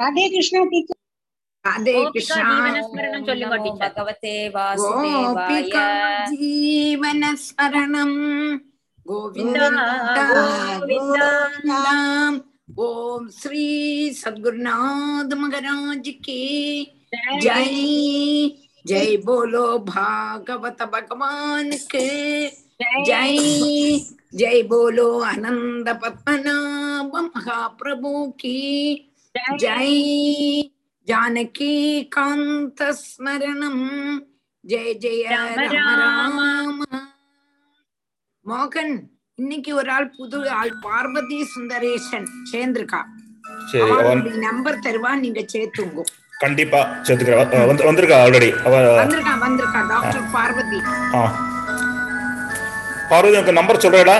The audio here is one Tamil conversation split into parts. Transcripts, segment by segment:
राधे कृष्ण राधे कृष्ण। भगवते ओम श्री सद्गुरुनाथ महाराज के जय। जय। बोलो भागवत भगवान के। जय। जय बोलो आनंद पद्मनाभ महाप्रभु की। जय जानकी कांत स्मरणम जय जय राम राम राम। राम மோகன் இன்னைக்கு ஒரு ஆள் புது ஆள் பார்வதி சுந்தரேசன் சேர்ந்திருக்கா சரி அவன் அவளுடைய நம்பர் தருவா நீங்க சேர்த்துங்க கண்டிப்பா சேர்த்துக்கிறேன் வ- வந்து வந்திருக்கா ஆல்ரெடி அவ வந்திருக்கா வந்திருக்கா டாக்டர் பார்வதி ஆ பார்வதி உனக்கு நம்பர் சொல்றேடா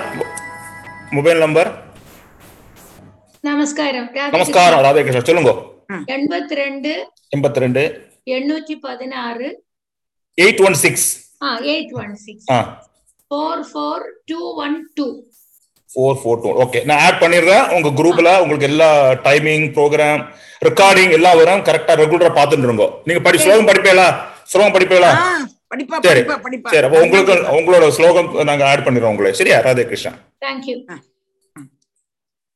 மொபைல் நம்பர் நமஸ்காரம். நமஸ்காரம் ராதாகிருஷ்ணன் சொல்லுங்க. எண்பத்தி ரெண்டு எண்பத்தி ரெண்டு எண்ணூற்றி பதினாறு eight one six. Eight one six. Four four two one two four four two okay நான் ஆட் பண்ணிடுறேன். உங்க குரூப்ல உங்களுக்கு எல்லா டைமிங் ப்ரோக்ராம் ரெக்கார்டிங் எல்லாம் வரும். கரெக்டா ரெகுலரா பார்த்துட்டு இருங்கோ. நீங்க படி ஸ்லோகம் படிப்பீங்களா? ஸ்லோகம் படிப்பீங்களா? சரி. சரி அப்போ உங்களுக்கு உங்களோட ஸ்லோகம் நாங்க ஆட் பண்ணிடுறோம் உங்களை. சரியா? ராதே கிருஷ்ணன் தேங்க்யூ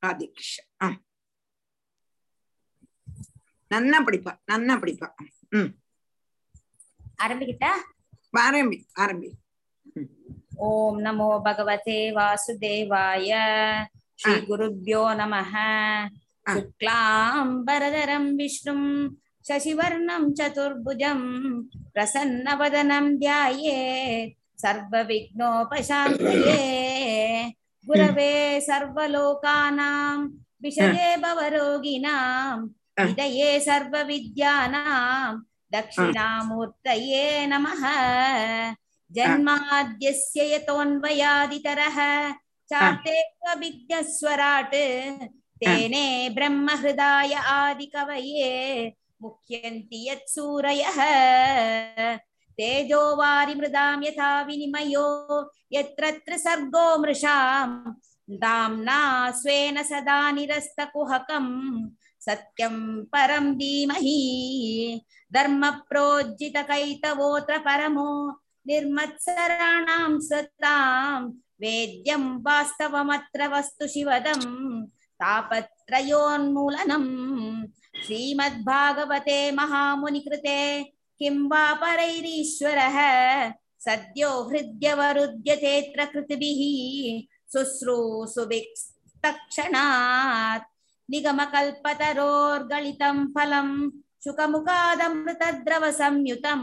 ஆதிகிருஷ்ணன் நன்னா படிப்பா நன்னா படிப்பா. உம் ஆரம்பிக்கிட்டா? ஆரம்பி ஆரம்பி. ஓம் நமோ பகவதே வாசுதேவாய ஸ்ரீ குருப்யோ நம शुक्लाम्बरधरम् विष्णुम् शशिवर्णम् चतुर्भुजम् प्रसन्नवदनम् ध्यायेत् सर्वविघ्नोपशान्तये गुरवे सर्वलोकानां विषये भवरोगिणां हृदये सर्वविद्यानां दक्षिणामूर्तये नमः जन्माद्यस्य यतोऽन्वयादितरः चार्तेत्वभिज्ञस्वराट् तेने ब्रह्महृदाय आदिकवये मुह्यन्ति यत्सूरयः तेजो वारिमृदां यथा विनिमयो यत्र सर्गो मृषाम् दाम्ना स्वेन सदा निरस्तकुहकम् सत्यं परं धीमहि धर्मप्रोज्झितकैतवोऽत्र परमो निर्मत्सराणां सतां वेद्यं वास्तवमत्र वस्तु शिवदम् तापत्रयोन्मूलनम् श्रीमद्भागवते महामुनिकृते किं वा परैरीश्वरः सद्यो हृद्यवरुध्यतेऽत्र कृतिभिः शुश्रूषुभिस्तक्षणात् निगमकल्पतरोर्गलितं फलं शुकमुखादमृतद्रवसंयुतं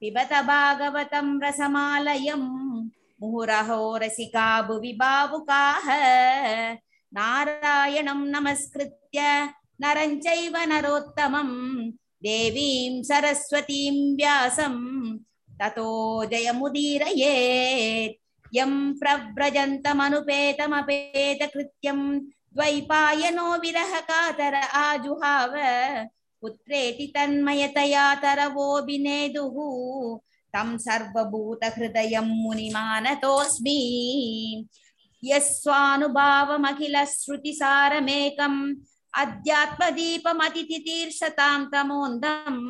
पिबत भागवतं रसमालयम् मुहुरहो रसिका भुवि भावुकाः नारायणं नमस्कृत्य नरं चैव नरोत्तमं देवीं सरस्वतीं व्यासं ततो जयमुदीरयेत् यं प्रव्रजन्तमनुपेतमपेतकृत्यं द्वैपायनो विरहकातर आजुहाव पुत्रेति तन्मयतया तरवोऽभिनेदुः तं सर्वभूतहृदयं मुनिमानतोऽस्मि यस्वानुभावमखिलश्रुतिसारमेकम् अध्यात्मदीपमतिथितीर्षतां तमोन्दम्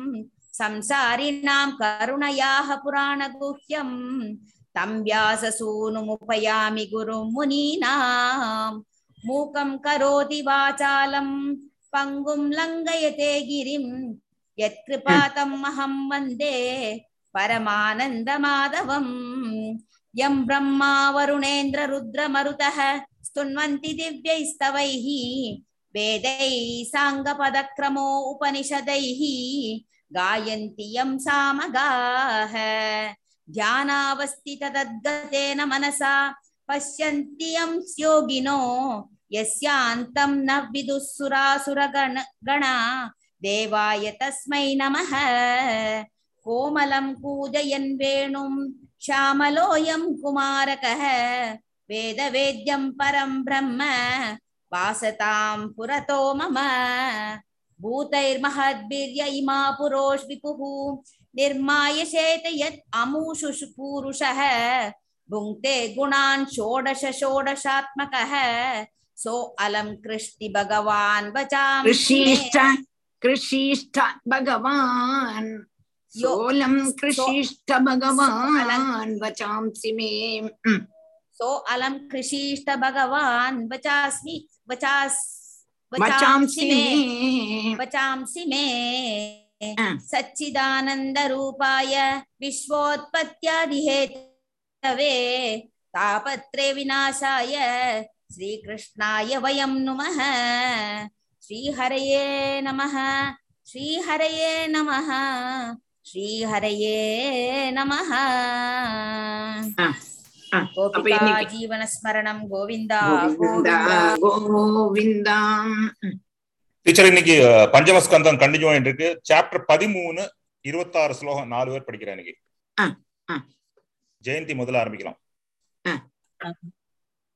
संसारिणां करुणयाः पुराणगुह्यम् तं व्याससूनुमुपयामि गुरुं मुनीनाम् मूकं करोति वाचालं पङ्गुं लङ्घयते गिरिं यत्कृपातम् अहं वन्दे परमानन्दमाधवम् यं ब्रह्मा वरुणेन्द्ररुद्रमरुतः स्तुन्वन्ति दिव्यैस्तवैः वेदैः साङ्गपदक्रमो उपनिषदैः गायन्ति यं सामगाः ध्यानावस्थिततद्गतेन मनसा पश्यन्ति यं योगिनो यस्यान्तं न विदुःसुरासुरगण गणा देवाय तस्मै नमः कोमलं पूजयन् वेणुं श्यामलोऽयं कुमारकः वेदवेद्यं परं ब्रह्म वासतां पुरतो मम भूतैर्महद्भिर्य इमा पुरोष्विपुः निर्माय शेत यत् अमूषु पूरुषः। भुङ्क्ते गुणान् षोडश षोडशात्मकः। सो अलं कृष्टि भगवान् ऋषिष्ठ कृषिष्ठ भगवान्। सोऽलं कृषिष्ठ भगवान् वचांसि मे। सो अलं कृषीष्ट भगवान् वचास्मि। वचास् वचांसि मे वचांसि मे हा. सच्चिदानन्दरूपाय विश्वोत्पत्त्यादिहेतवे तापत्रे विनाशाय श्रीकृष्णाय वयं नुमः श्रीहरये नमः श्रीहरये नमः श्रीहरये नमः ஆ, ஆ. அப்ப गोपिका இன்னைக்கு जीवनस्मरणं गोविन्द கோவிந்தா கோவிந்தா ம். டீச்சர் இன்னைக்கு அஹ், பஞ்சமஸ்கந்தம் கண்டினியூ ஆயிட்டு இருக்கு சாப்டர் பதிமூணு இருபத்தாறு ஸ்லோகம் நாலு பேர் படிக்கிறேன் இன்னைக்கு ஆ, ஆ. ஜெயந்தி முதல்ல ஆரம்பிக்கலாம்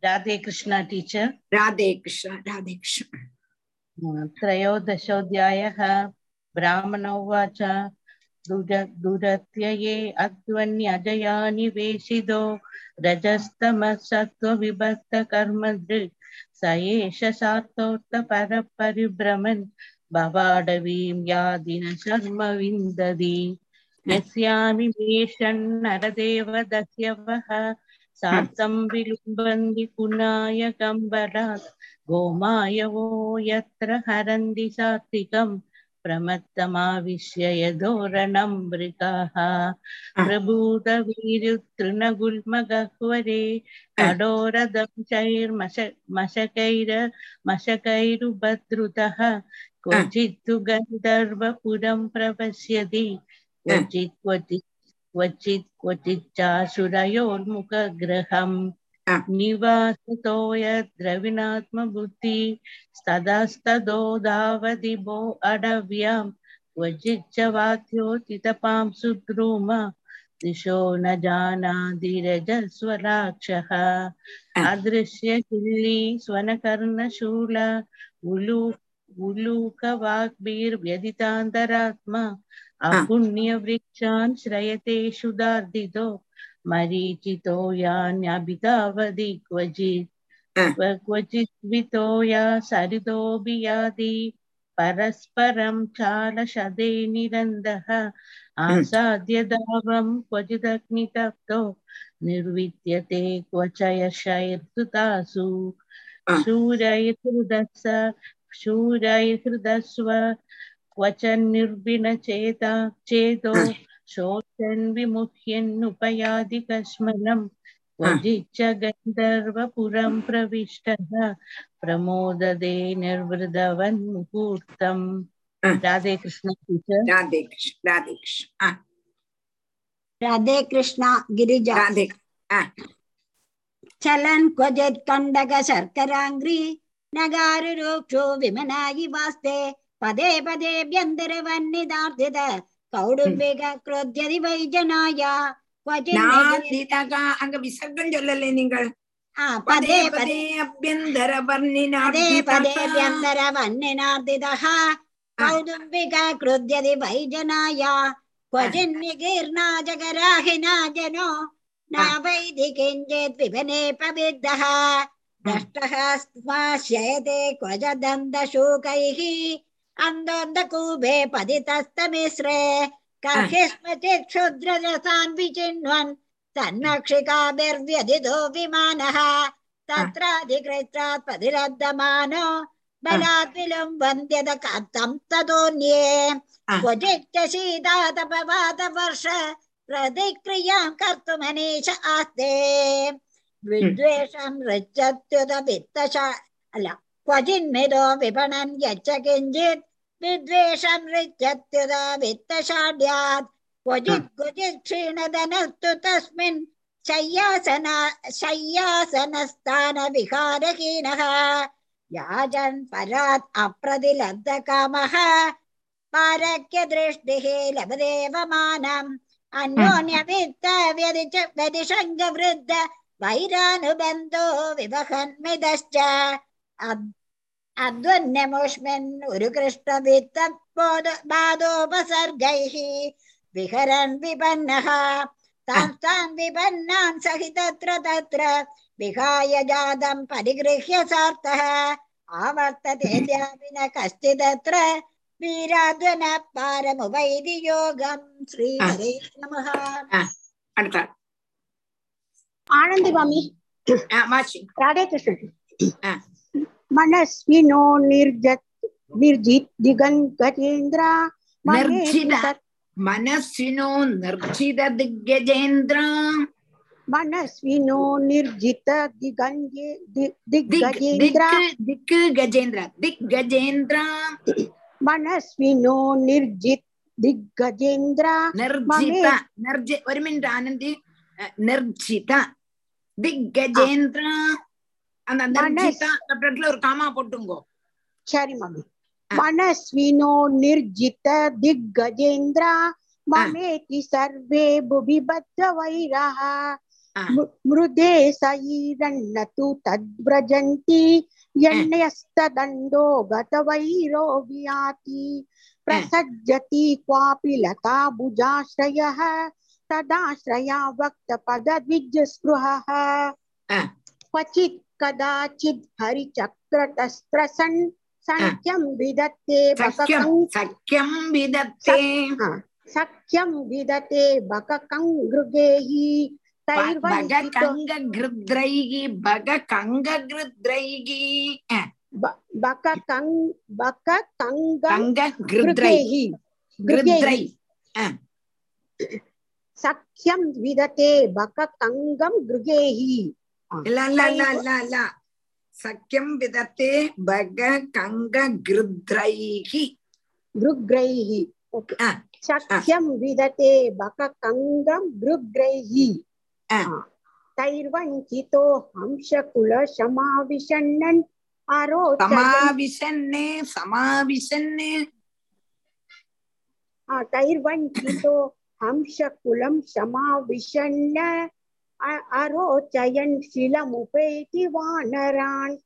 राधे कृष्णा टीचर ராதே கிருஷ்ணா ராதே கிருஷ்ணா त्रयोदशोऽध्यायः ब्राह्मण उवाच दुर दुरत्यये अध्वन्यजयानि वेशिदो। रजस्तमः सत्त्वविभक्तकर्मदृक् स एष सार्थोत्तपरपरिभ्रमन् भवाडवीं यादिन शर्म विन्दति। यस्यामि मेषन्नरदेवदस्य वः सार्थं विलुम्बन्ति पुनाय कम्बरात् गोमायवो यत्र हरन्ति सात्विकम्। प्रमत्तमाविश्य यदोरणं मृगाः प्रभूतवीरुतृणगुल्मगह्वरे कडोरदं चैर्मश मशकैर मशकैरुपद्रुतः क्वचित् तु गन्धर्वपुरं प्रपश्यति। क्वचित् क्वचित् क्वचित् क्वचित् चासुरयोर्मुखगृहम् आ. निवासतो यद्रविणात्मबुद्धि स्तदस्तदो भो अडव्यां क्वचिच्च वात्योतितपां सुद्रुम। दिशो न जानादिरजस्वराक्षः। अदृश्य किल्ली स्वनकर्णशूल उलू उलूकवाग्भिर्व्यदितान्तरात्मा। अपुण्यवृक्षान् श्रयते क्षुदार्दितो मरीचितो यान्यभितावधिक्वचि क्वचिद्वितो या सरितोऽपि यादि परस्परं चालशदे निरन्दः। हम्म। आसाद्य दावं क्वचिदग्नितप्तो। निर्विद्यते क्वचयशैर्दुतासु शूरैर्हृदस शूरैर्हृदस्व क्वचन्निर्भिणचेता चेतो शोचन् विमुह्यन्नुपयादिकस्मलम् क्वचिच्च गन्धर्वपुरम् प्रविष्टः प्रमोददे निर्वृतवन् मुहूर्तम् राधे कृष्ण राधे कृष्ण राधे कृष्ण राधे कृष्ण गिरिजा राधे चलन् क्वचित् कण्डक शर्कराङ्घ्री नगारुरोक्षो विमनायि वास्ते पदे पदे व्यन्दरवन्निदार्थित क्रोध्यति वै जनाय क्वचित् निज- நாதிதகா அங்க விசர்க்கம் சொல்லல நீங்கள் आ, பதே पदे பதே पदे அபியந்தர पदे வர்ணினார்த்திதகா. पदेभ्यन्तरवन्निनार्दितः कौदुम्बिक क्रुध्यति वै जनाय क्वचिन् निकीर्णा जगराहिना जनो न वैधि किञ्चित् विपनेपविद्धः दष्टः स्माश्यते क्वच दन्तशूकैः अन्दोन्दकूपे पतितस्तमिश्रे कर्हिस्मचित् क्षुद्ररसान् विचिन्वन् तन्नक्षिकाभिर्व्यधितो विमानः तत्राधिकृत्रात् पतिरद्दमानो बलात् विलम्बन्त्यत कथं ततोऽन्ये क्वचिच्च शीतातपवातवर्ष प्रतिक्रियां कर्तुमनीश आस्ते विद्वेषं ऋच्छत्युत वित्तशा अल क्वचिन्मिदो विपणन् यच्च किञ्चित् विद्वेषं ऋच्छत्युत वित्तशाढ्यात् क्वचित् क्वचित् क्षीणधनस्तु तस्मिन् शय्यासना शय्यासनस्थानविहारहीनः याजन् परात् अप्रतिलब्धकामः पारक्यदृष्टिः लभदेव मानम् अन्योन्यवित्त व्यदिच व्यदिशङ्गवृद्ध वैरानुबन्धो विवहन्मिदश्च अद्- अध्वन्यमुष्मिन् उरुकृष्णवित्त बाधोपसर्गैः विहरन् विपन्नः तां तां विपन्नान् सहितत्र तत्र विहाय जातं परिगृह्य सार्थः आवर्ततेऽद्यापि न कश्चिदत्र வீராத்வன பாரமுபைதி யோகம் ஸ்ரீஹரே நமः அடுத்த ஆள். ஆனந்தி மாமி ஆ, வாசி ராதே கிருஷ்ணன் ஆ. मनस्विनो निर्जत् निर्जित दिगंगजेन्द्र मनस्विनो निर्जित दिग्गजेन्द्र मनस्विनो निर्जित दिगंगे दिग्गजेन्द्र दिक् गजेन्द्र दिग्गजेन्द्र മനസ്വിനോ നിർജിത് ദിഗ്ഗജേന്ദ്ര നിർജിത നിർജ ഒരു മിനിറ്റ് ആനന്ദി നിർജിത ദിഗ്ഗജേന്ദ്ര அந்த அந்த ஒரு காமா போட்டுங்கோ சரி மம்மி மனஸ்வினோ நிர்ஜித திக் கஜேந்திரா மமேதி சர்வே புபி பத்ர வைரஹ மృదే సైరన్నతు తద్వ్రజంతి యణ్యస్తదండో గత వైరో వియాతి ప్రసజ్జతి క్వాపి లతా భుజాశ్రయ తదాశ్రయా వక్త పద ద్విజస్పృహ క్వచిత్ कदाचित् हरिचक्रतस्त्रसन् सख्यं विदते सख्यं विदते सख्यं विदते बककं गृगेहि। भगकङ्गृद्रैः भगकङ्गृद्रैः बककङ् बककङ्गृद्रैः गृद्रै। सख्यं विदते बककङ्गं गृगेहि। இல்ல இல்ல இல்ல இல்ல இல்ல சக்கியம் விதத்தே பக கங்க கிருத்ரைகி गृग्रैः ओके ஆ. सख्यं विदते बककङ्गं गृग्रैः ஆ. तैर्वञ्चितो हंसकुलशमाविशन्नन् अरोचयन् சமாவிசன்னே சமாவிசன்னே आ, तैर्वञ्चितो हंसकुलं समाविशन्न अ- अरोचयन् शिलमुपेति वानरान्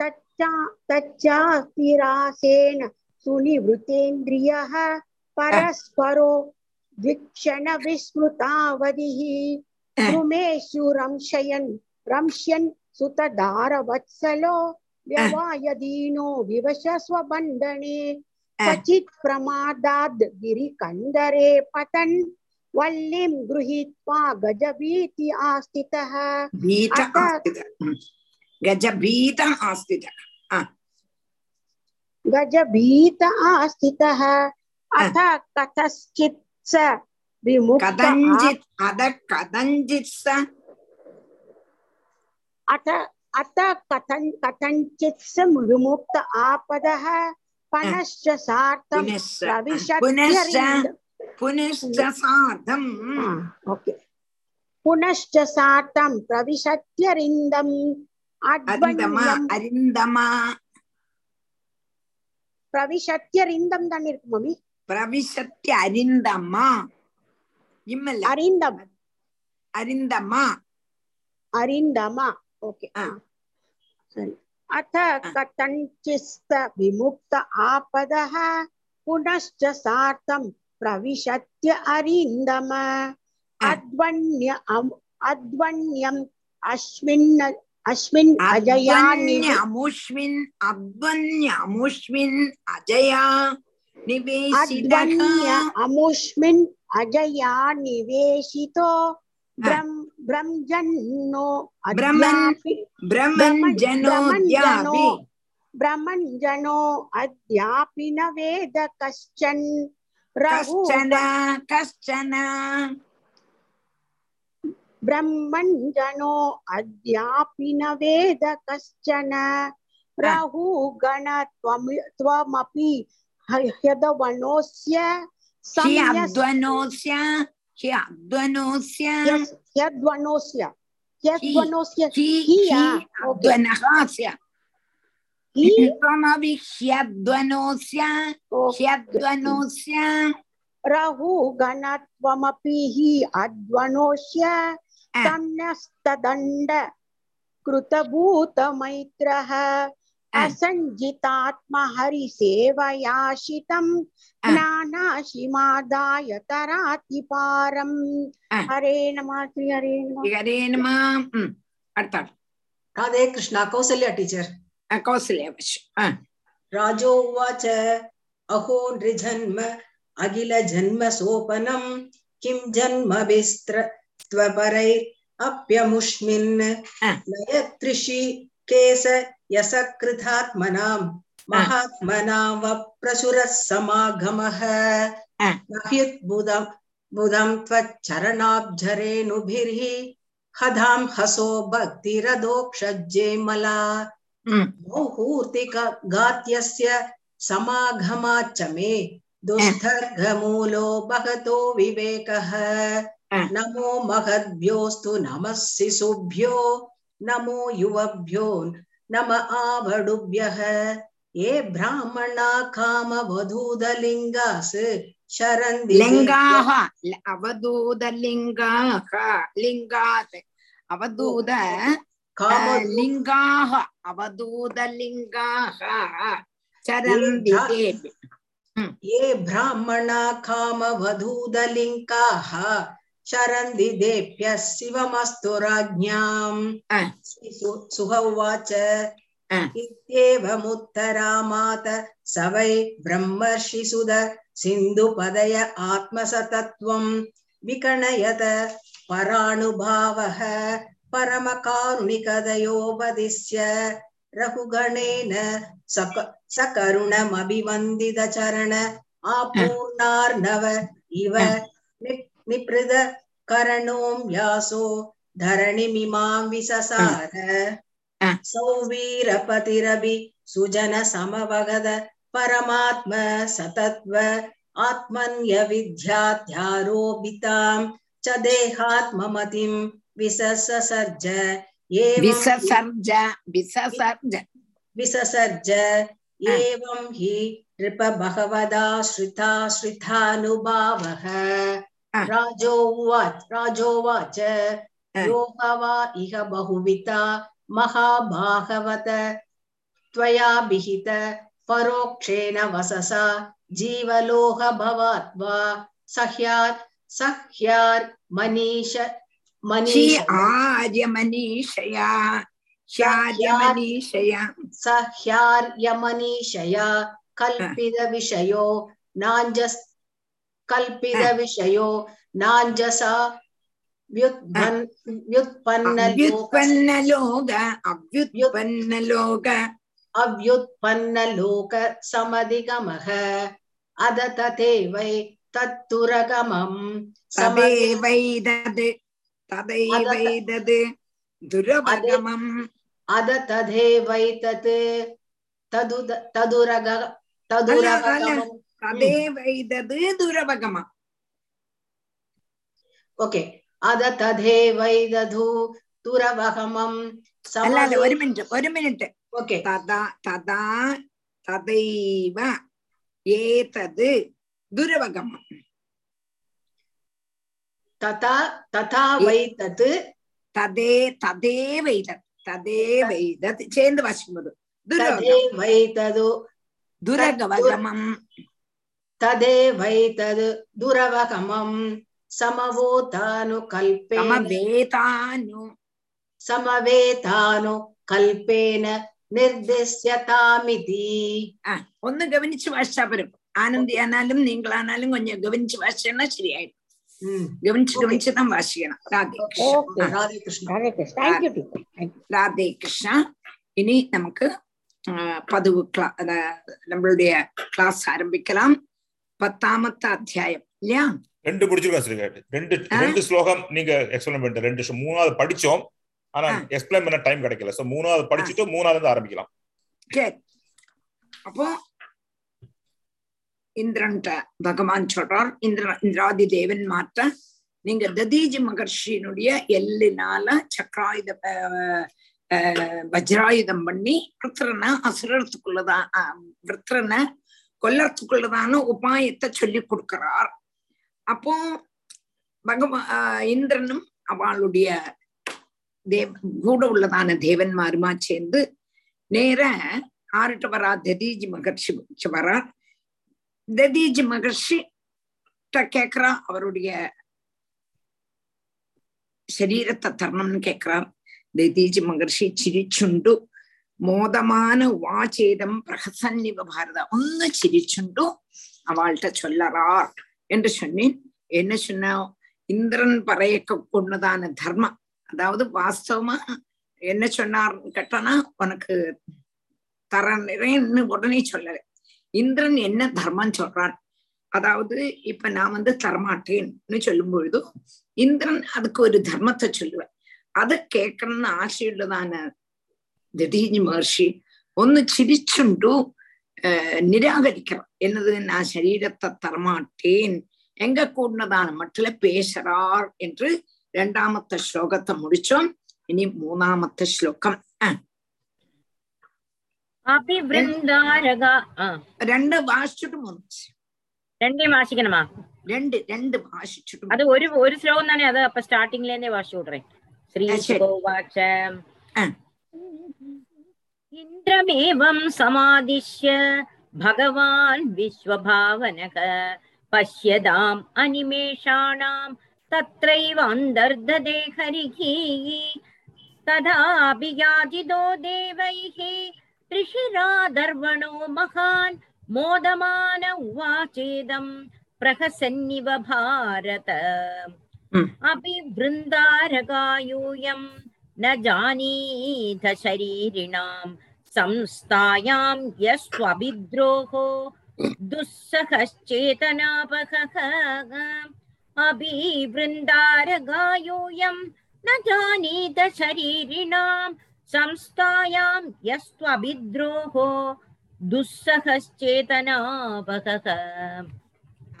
तच्चा तच्चास्तिरासेन सुनिवृतेन्द्रियः परस्परो वीक्षणविस्मृतावधिः द्रुमेषु रंशयन् रंश्यन् सुतदारवत्सलो व्यवायदीनो विवश स्वबन्धने क्वचित् प्रमादाद् गिरिकन्दरे पतन् वल्लिं गृहीत्वा गजभीति आस्थितः आस्थितः गजभीत आस्थितः अथ कथश्चित् स कथञ्चित् अथ कथञ्चित् स। अथ अथ कथं कथञ्चित् स विमुक्त आपदः। सार्थं प्रविशत् புனஷ்டசாதம். ஓகே. புனஷ்டசாட்டம் பிரவிசத்யரிந்தம் அரிந்தமா பிரவிசத்யரிந்தம் தான் இருக்கு மம்மி. பிரவிசத்ய அரிந்தமா இம்மல் அரிந்தம். அரிந்தமா. அரிந்தமா. ஓகே. சரி. அத கதஞ்சிஸ்த விமுக்த ஆபதः புனश्च சார்த்தம் प्रविशत्य अरिन्दम। हाँ। अद्वन्य अश्विन अश्विन् अस्मिन् अद्वन्य अद्वन्यमुष्मिन् अजया निवेशिन्य अमुष्मिन् अजया निवेशितो हाँ। ब्रह्मजन्नो ब्रह्मजनो ब्रह्मजनो अद्यापि न वेद कश्चन। कश्चन कश्चन ब्रह्मण्डनो अद्यापि न वेद कश्चन राहुगण त्वमपि ह्यदवनोऽस्य ह्यद्वनोऽस्य ह्यद्वनोऽस्य ह्यद्वनोऽस्य ह्यद्वनोऽस्य ह्यद्वनः प्रणवि ह्यध्वनोऽस्य राहुगणत्वमपि हि अध्वनोऽस्य सम्यस्तदण्ड कृतभूतमैत्रः असञ्जितात्महरिसेवयाशितं ज्ञानाशिमादाय तरातिपारम् हरे नमः श्री हरे नमः हरे नमः अर्थात् राधे कृष्णा कौसल्या टीचर कौसल्यावश राजो अहो नृजन्म अखिल जन्म सोपनम किं जन्म विस्त्र त्वपरैरप्यमुष्मिन् नयत्रिषि केस यसकृतात्मनां महात्मनां समागमः हसो भक्तिरदोक्षज्जेमला Hmm. मौहूर्तिकगात्यस्य समाघमाच्च मे दुस्तर्घमूलो बहतो विवेकः hmm. नमो महद्भ्योऽस्तु नमः शिशुभ्यो नमो युवभ्यो नम आवडुभ्यः ये ब्राह्मणा कामवधूदलिङ्गास् शरन्ति लिङ्गाः लिङ्गात् अवधूत लिङ्गाः अवधूतलिङ्गाः चरन्ति हम्म। ये ब्राह्मणा कामवधूतलिङ्गाः चरन्ति शिवमस्तु राज्ञाम् उवाच इत्येवमुत्तरामात स वै सिन्धुपदय विकणयत पराणुभावः। परमकारुणिकदयोपदिश्य रघुगणेन सक सकरुणमभिवन्दितचरण आपूर्णार्णव इव नि- निपृद करणों व्यासो धरणिमिमां विससार सौवीरपतिरभि सुजन समवगद परमात्म सतत्व आत्मन्य विद्याध्यारोपितां च देहात्ममतिं विससर्ज विससर्ज। विससर्ज विससर्ज एवं हि नृप राजोवाच राजोवाच योगवा इह बहुविता महाभागवत। त्वया विहित परोक्षेण वससा जीवलोह भवात्वा सह्यात् सह्यार् मनीष ஷி मनीष ஆர்ய மனிஷயா ஷார்ய மனிஷயா सह्यार्यमनीषया कल्पितविषयो नाञ्जस् कल्पितविषयो नाञ्जसा व्युत्पन् व्युत्पन्नलोक அவ்யுத்பன்னலோக அவ்யுத்பன்னலோக अव्युत्पन्नलोक समधिगमः अद तथैवै तत्तुरगमम् ததைவைதது துரவகமம் அத ததேவைதத் தது ததுரக ததுரகமம் ததேவைதது துரவகமம் ஓகே അത തഥേവൈദധു തുരവഹമം അല്ല ഒരു മിനിറ്റ് ഒരു മിനിറ്റ് ഓക്കെ തഥാ തഥാ തഥൈവ ഏതത് ദുരവഗമം ததா ததா ததைவ ஏதது துரவகமம் ததா ததா வைத்தது ததே ததேவைதத் ததேவைதத் சேர்ந்து வாசிக்கும்போது ததே துரவகம் வைத்தது துரகவகமம் ததே வைத்தது துரவகமம் சமவோதானு கல்பேன சமவேதானு സമവേതാനു കൽപ്പേന നിർദ്ദിശ്യതാമിതി ஆ, ഒന്ന് ഗവനിച്ച് വായിച്ചാ പോരും ആനന്ദിയാനാലും നീങ്ങളാനാലും கொஞ்சம் கவனிச்சு வாசிச்சேன்னா சரியாயிடும் கவனிச்சு கவனிச்சு தான் வாசிக்கணும் ராதே கிருஷ்ணா ராதே கிருஷ்ணா இனி நமக்கு பதிவு கிளா நம்மளுடைய கிளாஸ் ஆரம்பிக்கலாம் பத்தாமத்த அத்தியாயம் இல்லையா ரெண்டு பிடிச்சிருக்கோம் ரெண்டு ரெண்டு ஸ்லோகம் நீங்க எக்ஸ்பிளைன் பண்ணிட்டு ரெண்டு மூணாவது படிச்சோம் ஆனா எக்ஸ்பிளைன் பண்ண டைம் கிடைக்கல சோ மூணாவது படிச்சுட்டு மூணாவது ஆரம்பிக்கலாம் சரி அப்போ இந்திரன்ட்ட பகவான் சொல்றார் இந்திர இந்திராதி தேவன் மாற்ற நீங்க ததீஜி மகர்ஷியினுடைய எல்லினால சக்கராயுத அஹ், வஜ்ராயுதம் பண்ணி விருத்திரனை அசுரத்துக்குள்ளதான் அஹ், விருத்திரனை கொல்லறதுக்குள்ளதான உபாயத்தை சொல்லி கொடுக்கிறார். அப்போ பகவா இந்திரனும் அவளுடைய தேவ கூட உள்ளதான தேவன்மாருமா சேர்ந்து நேர ஆறுட்டு வரா ததீஜி மகர்ஷி வச்சு வரார். ததீஜி மகர்ஷி கேக்குறா அவருடைய ശരീരത്തെ തരണമെന്ന് കേൾക്കാർ ദതീജി മഹർഷി ചിരിച്ചുണ്ടു മോദമാന വാചേതം പ്രഹസന്നിവ ഭാരത ഒന്ന് ചിരിച്ചുണ്ടു அவள்கிட்ட சொல்லறார் என்று சொன்னேன் என்ன சொன்ன இந்திரன் பறையக்க கொண்டதான தர்மம் அதாவது வாஸ்தவமா என்ன சொன்னார்னு கேட்டானா உனக்கு தரேன்னு உடனே சொல்லல இந்திரன் என்ன தர்மம் சொல்றான் அதாவது இப்ப நான் வந்து தரமாட்டேன்னு சொல்லும் பொழுதோ இந்திரன் அதுக்கு ஒரு தர்மத்தை சொல்லுவேன் அதை கேட்கணும்னு ஆசையுள்ளதான திடீஜி மகர்ஷி ഒന്ന് ചിരിച്ചുണ്ടു நிராகரிக்கிறோம் என்னது? நான் சரீரத்தை தரமாட்டேன். எங்க கூடினதான மட்டும் பேசுறார் என்று ரெண்டாமത്തെ ஸ்லோகத்தை முடிச்சோம். இனி மூணாமത്തെ ஸ்லோகம். രണ്ട് വാശിച്ചിട്ട് മൂന്ന് രണ്ടേ വാശിക്കണമാ? രണ്ട് രണ്ട് വാശിച്ചിട്ട്. അത് ഒരു ഒരു ശ്ലോകം തന്നെ അത് അപ്പൊ സ്റ്റാർട്ടിംഗിലെ വാശി വിടറേ ശ്രീ ആ. ഇന്ദ്രമേവം സമാദിശ്യ ഭഗവാൻ വിശ്വഭാവനക. പശ്യതാം അനിമേഷാണാം. തത്രൈവ അന്തർദദേ ഹരിः തഥാപി ऋषिराधर्वणो महान् मोदमान उवाचेदम् प्रहसन्निव भारत अपि वृन्दारगायूयम् न जानीथ शरीरिणाम् संस्थायाम् यस्वभिद्रोहो दुःसहश्चेतनापहः अपि वृन्दारगायूयम् न जानीथ शरीरिणाम् संस्थायां यस्त्वभिद्रोहो दुःसहश्चेतनापहः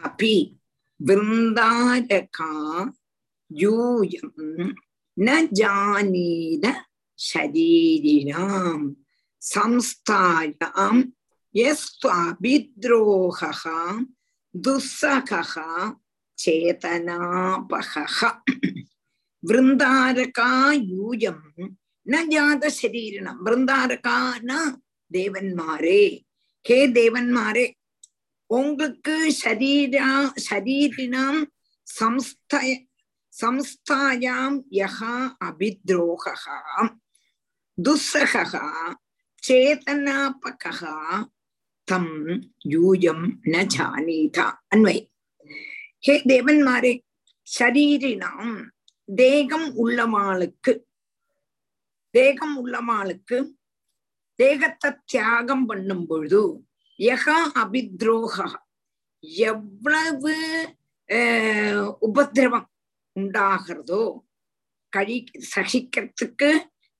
अपि वृन्दारका यूयं न जानीद शरीरिणां संस्थायां यस्त्वाभिद्रोहः दुःसहः चेतनापहः वृन्दारका यूयं நஜாத சரீரணம் பிருந்தாரகானா தேவன்மாரே. ஹே தேவன்மாரே உங்களுக்கு சரீரா சரீரினாம் சம்ஸ்தய சம்ஸ்தாயாம் யஹா அபித்ரோகா துஸ்ஸகா சேதனாபகா தம் யூயம் ந ஜானீதா அன்வை. ஹே தேவன்மாரே சரீரினாம் தேகம் உள்ளவாளுக்கு தேகம் உள்ளமாளுக்கு தேகத்தை தியாகம் பண்ணும் பொழுது யகா அபித்ரோகா. எவ்வளவு உபதிரவம் உண்டாகிறதோ கழி சகிக்கிறதுக்கு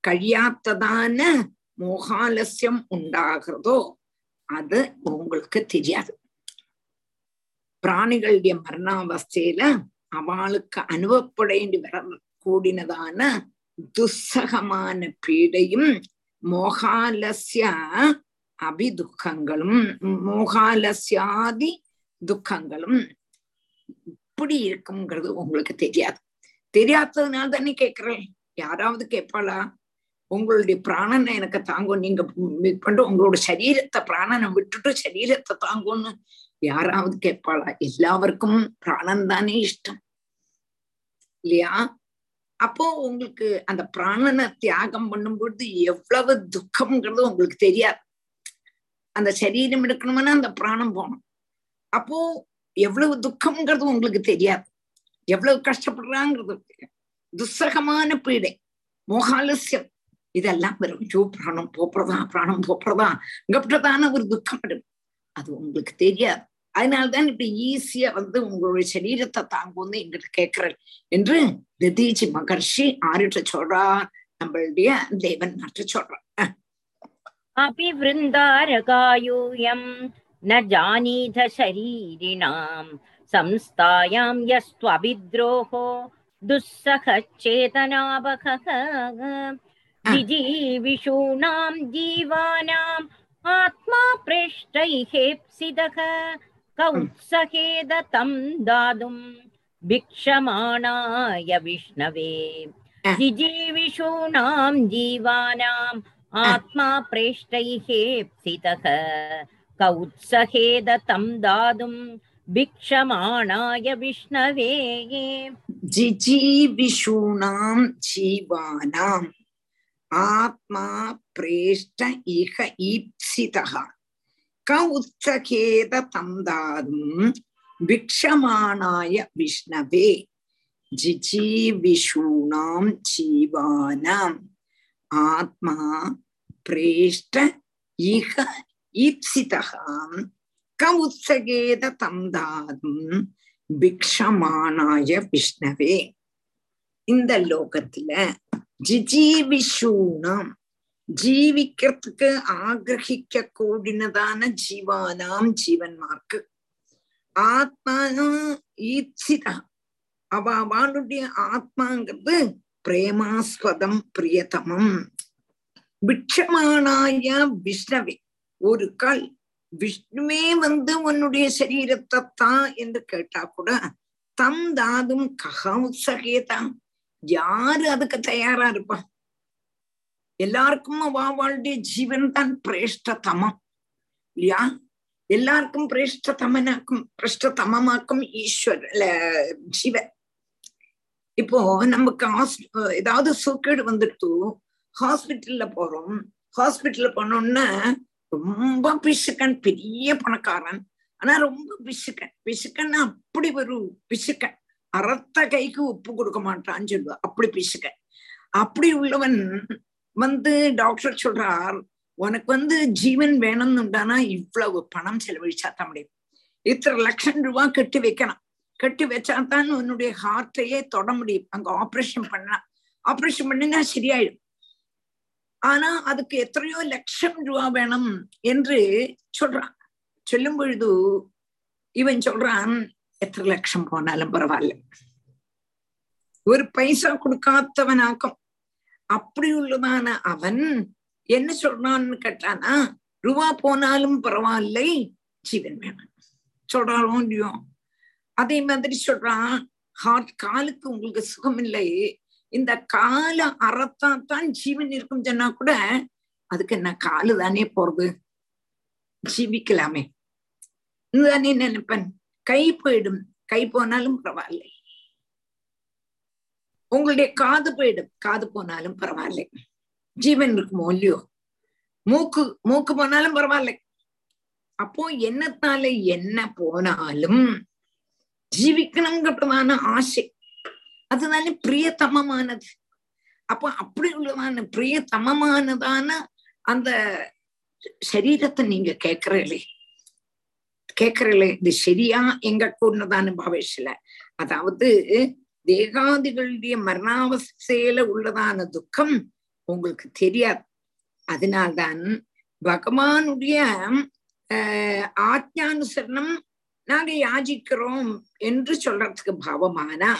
கழியாத்ததான மோகாலசியம் உண்டாகிறதோ அது உங்களுக்கு தெரியாது. பிராணிகளுடைய மரணாவஸ்தையில அவளுக்கு அனுபவப்பட வேண்டி வர கூடினதான துஸ்ஸகமான பீடையும் மோகாலசிய அபிதுக்கங்களும் மோகாலசியாதி துக்கங்களும் இப்படி இருக்குங்கிறது உங்களுக்கு தெரியாது. தெரியாததுனால தானே கேக்குறேன் யாராவது கேட்பாளா? உங்களுடைய பிராணனை எனக்கு தாங்கும் நீங்க பண்ணிட்டு உங்களோட சரீரத்தை பிராணனை விட்டுட்டு சரீரத்தை தாங்கும்னு யாராவது கேட்பாளா? எல்லாருக்கும் பிராணம் தானே இஷ்டம். இல்லையா? அப்போ உங்களுக்கு அந்த பிராணனை தியாகம் பண்ணும்பொழுது எவ்வளவு துக்கம்ங்கிறது உங்களுக்கு தெரியாது. அந்த சரீரம் எடுக்கணும்னா அந்த பிராணம் போகணும். அப்போ எவ்வளவு துக்கம்ங்கிறது உங்களுக்கு தெரியாது. எவ்வளவு கஷ்டப்படுறாங்கிறது துஸ்ஸகமான பீடை மோகாலசியம் இதெல்லாம் வரும் ஜோ பிராணம் போப்புறதா பிராணம் போப்புறதா இங்கப்பட்டதான ஒரு துக்கம் வரும் அது உங்களுக்கு தெரியாது. அதனால்தான் இப்படி ஈஸியா வந்து உங்களுடைய சரீரத்தை தாங்கும்னு எங்கிட்ட கேட்கிறேன் என்று ததீஜி மகர்ஷி ஆரிட்ட சொல்றார் நம்மளுடைய தேவன் நாட்டு சொல்றார் அஹ், अपि वृन्दारकायूयं न जानीथ शरीरिणां संस्थायां यस्त्वभिद्रोहो दुःसहचेतनावहः जिजीविषूणां जीवानाम् आत्मा प्रेष्टैहेप्सितः कौत्सहेद तं दातुं भिक्षमाणाय विष्णवे अ. जिजीविषूणां जीवानाम् आत्मा प्रेष्टैहेप्सितः कौत्सहेद तं दातुं भिक्षमाणाय विष्णवे जिजीविषूणां जीवानाम् आत्मा प्रेष्ट इह ईप्सितः க உத்சகேத தந்தாதும் பிக்ஷமானாய விஷ்ணவே ஜிஜீவிஷூணாம் ஜீவானாம் ஆத்மா பிரேஷ்ட இக ஈப்சிதகாம் க உச்சகேத தந்தாரும் பிக்ஷமானாய விஷ்ணவே இந்த லோகத்துல ஜிஜீவிஷூணாம் ஜீவிக்கிறதுக்கு ஆகிரகிக்க கூடினதான ஜீவானாம் ஜீவன்மார்க்கு ஆத்மானும் ஈப்சிதா அவ அவளுடைய ஆத்மாங்கிறது பிரேமாஸ்பதம் பிரியதமம் விட்சமானாய விஷ்ணவே ஒரு கால் விஷ்ணுவே வந்து உன்னுடைய சரீரத்தை தான் என்று கேட்டா கூட தம் தாதும் கஹா உற்சகேதான் யாரு அதுக்கு தயாரா இருப்பான் எல்லாருக்கும் அவளுடைய ஜீவன் தான் பிரேஷ்டதமம் இல்லையா? எல்லாருக்கும் பிரேஷ்டதமனாக்கும் பிரஷ்டதமமாக்கும் ஈஸ்வர் ஜீவன். இப்போ நமக்கு ஏதாவது சூக்கேடு வந்துட்டு ஹாஸ்பிட்டல்ல போறோம். ஹாஸ்பிட்டல்ல போனோம்னா ரொம்ப பிசுக்கன் பெரிய பணக்காரன். ஆனா ரொம்ப பிசுக்கன். பிசுக்கன் அப்படி ஒரு பிசுக்கன். அறத்த கைக்கு உப்பு கொடுக்க மாட்டான்னு சொல்லுவா. அப்படி பிசுக்கன். அப்படி உள்ளவன் வந்து டாக்டர் சொல்றார் உனக்கு வந்து ஜீவன் வேணும்னு உண்டானா இவ்வளவு பணம் செலவழிச்சா தான் முடியும் இத்தனை லட்சம் ரூபாய் கட்டி வைக்கணும். கட்டி வச்சாதான் உன்னுடைய ஹார்ட்டையே தொட முடியும். அங்க ஆபரேஷன் பண்ணலாம் ஆபரேஷன் பண்ணினா சரியாயிடும். ஆனா அதுக்கு எத்தனையோ லட்சம் ரூபா வேணும் என்று சொல்றான். சொல்லும் பொழுது இவன் சொல்றான் எத்தனை லட்சம் போனாலும் பரவாயில்ல. ஒரு பைசா கொடுக்காதவனாக்கும். அப்படி உள்ளதான அவன் என்ன சொல்றான்னு கேட்டானா ரூபா போனாலும் பரவாயில்லை ஜீவன் வேணும். சொல்றாலும் இல்லையோ? அதே மாதிரி சொல்றான் ஹார்ட் காலுக்கு உங்களுக்கு சுகம் இல்லை இந்த கால அறத்தா தான் ஜீவன் இருக்கும் சொன்னா கூட அதுக்கு என்ன காலு தானே போறது? ஜீவிக்கலாமே. தானே நினைப்பேன். கை போயிடும். கை போனாலும் பரவாயில்லை. உங்களுடைய காது போயிடும். காது போனாலும் பரவாயில்லை. ஜீவன் இருக்குமோ? இல்லையோ? மூக்கு மூக்கு போனாலும் பரவாயில்லை. அப்போ என்னத்தால என்ன போனாலும் ஜீவிக்கணுங்கிறதான ஆசை. அதுதானே பிரியத்தமமானது. அப்போ அப்படி உள்ளதான பிரியத்தமமானதான அந்த சரீரத்தை நீங்க கேக்குறீங்களே கேக்குறீங்களே இது சரியா எங்க கூடதான பவேஷல அதாவது தேகாதிகளுடைய மரணாவஸ்தையில உள்ளதான துக்கம் உங்களுக்கு தெரியாது. அதனால்தான் பகவானுடைய ஆஹ் ஆத்யானுசரணம் நாங்க யாஜிக்கிறோம் என்று சொல்றதுக்கு பாவமானா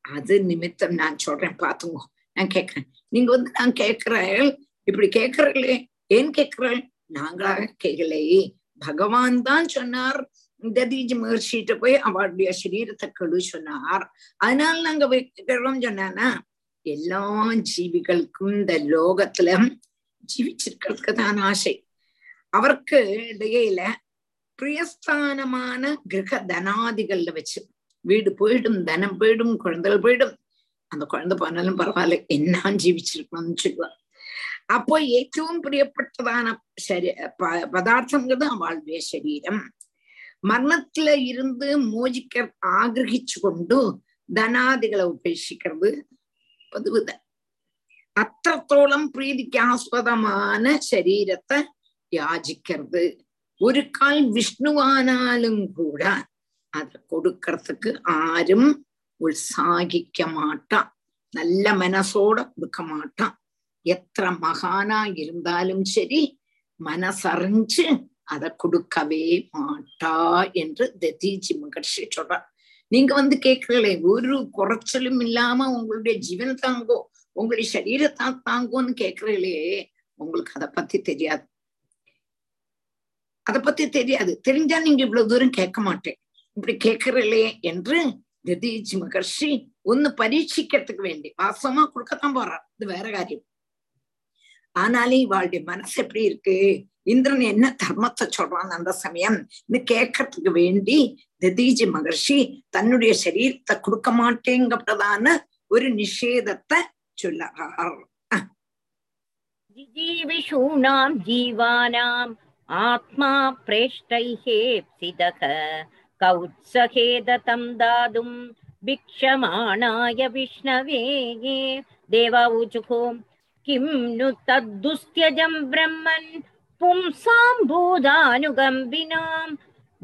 அது நிமித்தம் நான் சொல்றேன். பாத்துங்க நான் கேட்கிறேன். நீங்க வந்து நான் கேட்கிறேன் இப்படி கேக்குறீங்களே ஏன் கேட்கிறேன் நாங்களாக கேட்கலையே பகவான் தான் சொன்னார் ததீஜ் மகர்ஷிட்ட போய் அவளுடைய சரீரத்தை கழு சொன்னார் அதனால நாங்க கேட்கிறோம் சொன்னானா எல்லா ஜீவிகளுக்கும் இந்த லோகத்துல ஜீவிச்சிருக்கிறதுக்கு தான் ஆசை. அவருக்கு இடையில பிரியஸ்தானமான கிரக தனாதிகள்ல வச்சு வீடு போயிடும் தனம் போயிடும் குழந்தைகள் போயிடும். அந்த குழந்தை போனாலும் பரவாயில்ல என்ன ஜீவிச்சிருக்கணும்னு சொல்லுவார் அப்போ ஏற்றவும் பிரியப்பட்டதான பதார்த்தங்கிறது அவளுடைய சரீரம். மரணத்துல இருந்து மோஜிக்க ஆகிரகிச்சு கொண்டு ധനാദികളെ ഉപേക്ഷിക്കരുത് പതിവ് അത്രത്തോളം പ്രീതിക്ക് ആസ്പദമാണ് ശരീരത്തെ യാചിക്കരുത് ഒരു കാൽ വിഷ്ണുവാനാലും കൂടെ അത് കൊടുക്കറത്തുക്ക് ആരും ഉത്സാഹിക്ക മാട്ട നല്ല മനസ്സോടെ കൊടുക്ക മാട്ട എത്ര മഹാനാ ഇരുന്നാലും ശരി മനസ്സറിഞ്ച് அதை கொடுக்கவே மாட்டா என்று ததீஜி மகர்ஷி சொல்றார். நீங்க வந்து கேட்கலே ஒரு குறைச்சலும் இல்லாம உங்களுடைய ஜீவன் தாங்கோ உங்களுடைய சரீரத்தா தாங்கோன்னு கேட்கறீங்களே உங்களுக்கு அதை பத்தி தெரியாது. அதை பத்தி தெரியாது. தெரிஞ்சா நீங்க இவ்வளவு தூரம் கேட்க மாட்டேன். இப்படி கேட்கறீங்களே என்று ததீஜி மகர்ஷி ஒன்னு பரீட்சிக்கிறதுக்கு வேண்டி வாசமா கொடுக்கத்தான் போறார். இது வேற காரியம். ஆனாலே இவாளுடைய மனசு எப்படி இருக்கு? இந்திரன் என்ன தர்மத்தை சொல்றான் அந்த சமயம் கேட்கறதுக்கு வேண்டி ததீஜி மகர்ஷி தன்னுடைய சரீரத்தை கொடுக்க மாட்டேங்கப்பட்டதான ஒரு நிஷேதத்தை சொல்லுறார் जीविषूणां जीवानाम् आत्मा प्रेष्टैहेप्सितः कौत्सहेदतं दातुं भिक्षमाणाय विष्णवे देव ऊचुः किं नु तद्दुस्त्यजं ब्रह्मन् पुंसाम्बूदानुगम्बिनां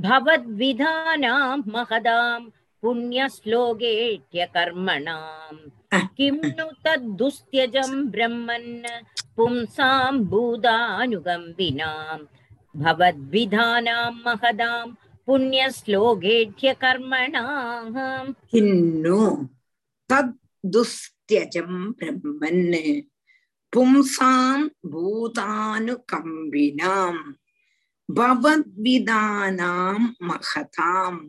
भवद्विधानां महदां पुण्यश्लोकेट्यकर्मणाम् किं नु तद्दुस्त्यजं ब्रह्मन् पुंसाम्बूदानुगम्बिनां भवद्विधानां महदां पुण्यश्लोकेढ्यकर्मणाः किन्नु तद्दुस्त्यजं ब्रह्मन्? பும்சாம் பூதானுகம்பினாம் பவத்விதானாம் மகதாம்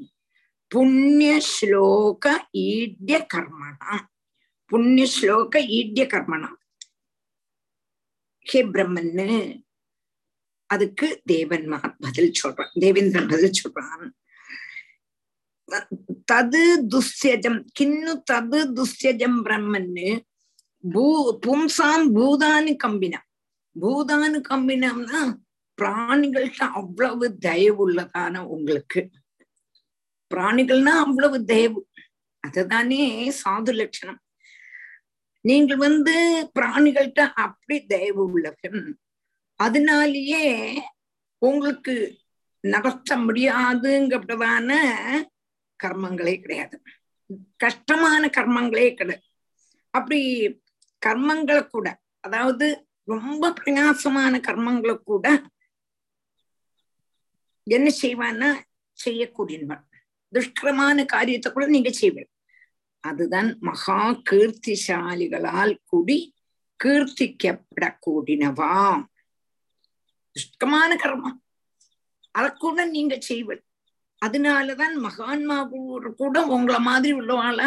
புண்ணியஸ்லோக ஈட்ய கர்மணாம் புண்ணியஸ்லோக ஈட்ய கர்மணாம் ஹே பிரம்மன்னு அதுக்கு தேவன் மகன் பதில் சொல்றான் தேவேந்திரன் பதில் சொல்றான். தது துஸ்யஜம் கின்னு தது துஸ்யஜம் பிரம்மன்னு பூ பும்சாம் பூதானு கம்பினம் பூதானு கம்பினம்னா பிராணிகள்கிட்ட அவ்வளவு தயவு உள்ளதான உங்களுக்கு பிராணிகள்னா அவ்வளவு தயவு அதுதானே சாது லட்சணம் நீங்கள் வந்து பிராணிகள்கிட்ட அப்படி தயவு உள்ளவன் அதனாலேயே உங்களுக்கு நகர்த்த முடியாதுங்கிறதான கர்மங்களே கிடையாது கஷ்டமான கர்மங்களே கிடையாது அப்படி கர்மங்களை கூட அதாவது ரொம்ப பிரயாசமான கர்மங்களை கூட என்ன செய்வான்னா செய்யக்கூடியவன். துஷ்கரமான காரியத்தை கூட நீங்க செய்வீங்க. அதுதான் மகா கீர்த்திசாலிகளால் கூடி கீர்த்திக்கப்படக்கூடியனவா. துஷ்கமான கர்மம் அதை கூட நீங்க செய்வீங்க. அதனாலதான் மகான்மா கூட உங்களை மாதிரி உள்ளவாள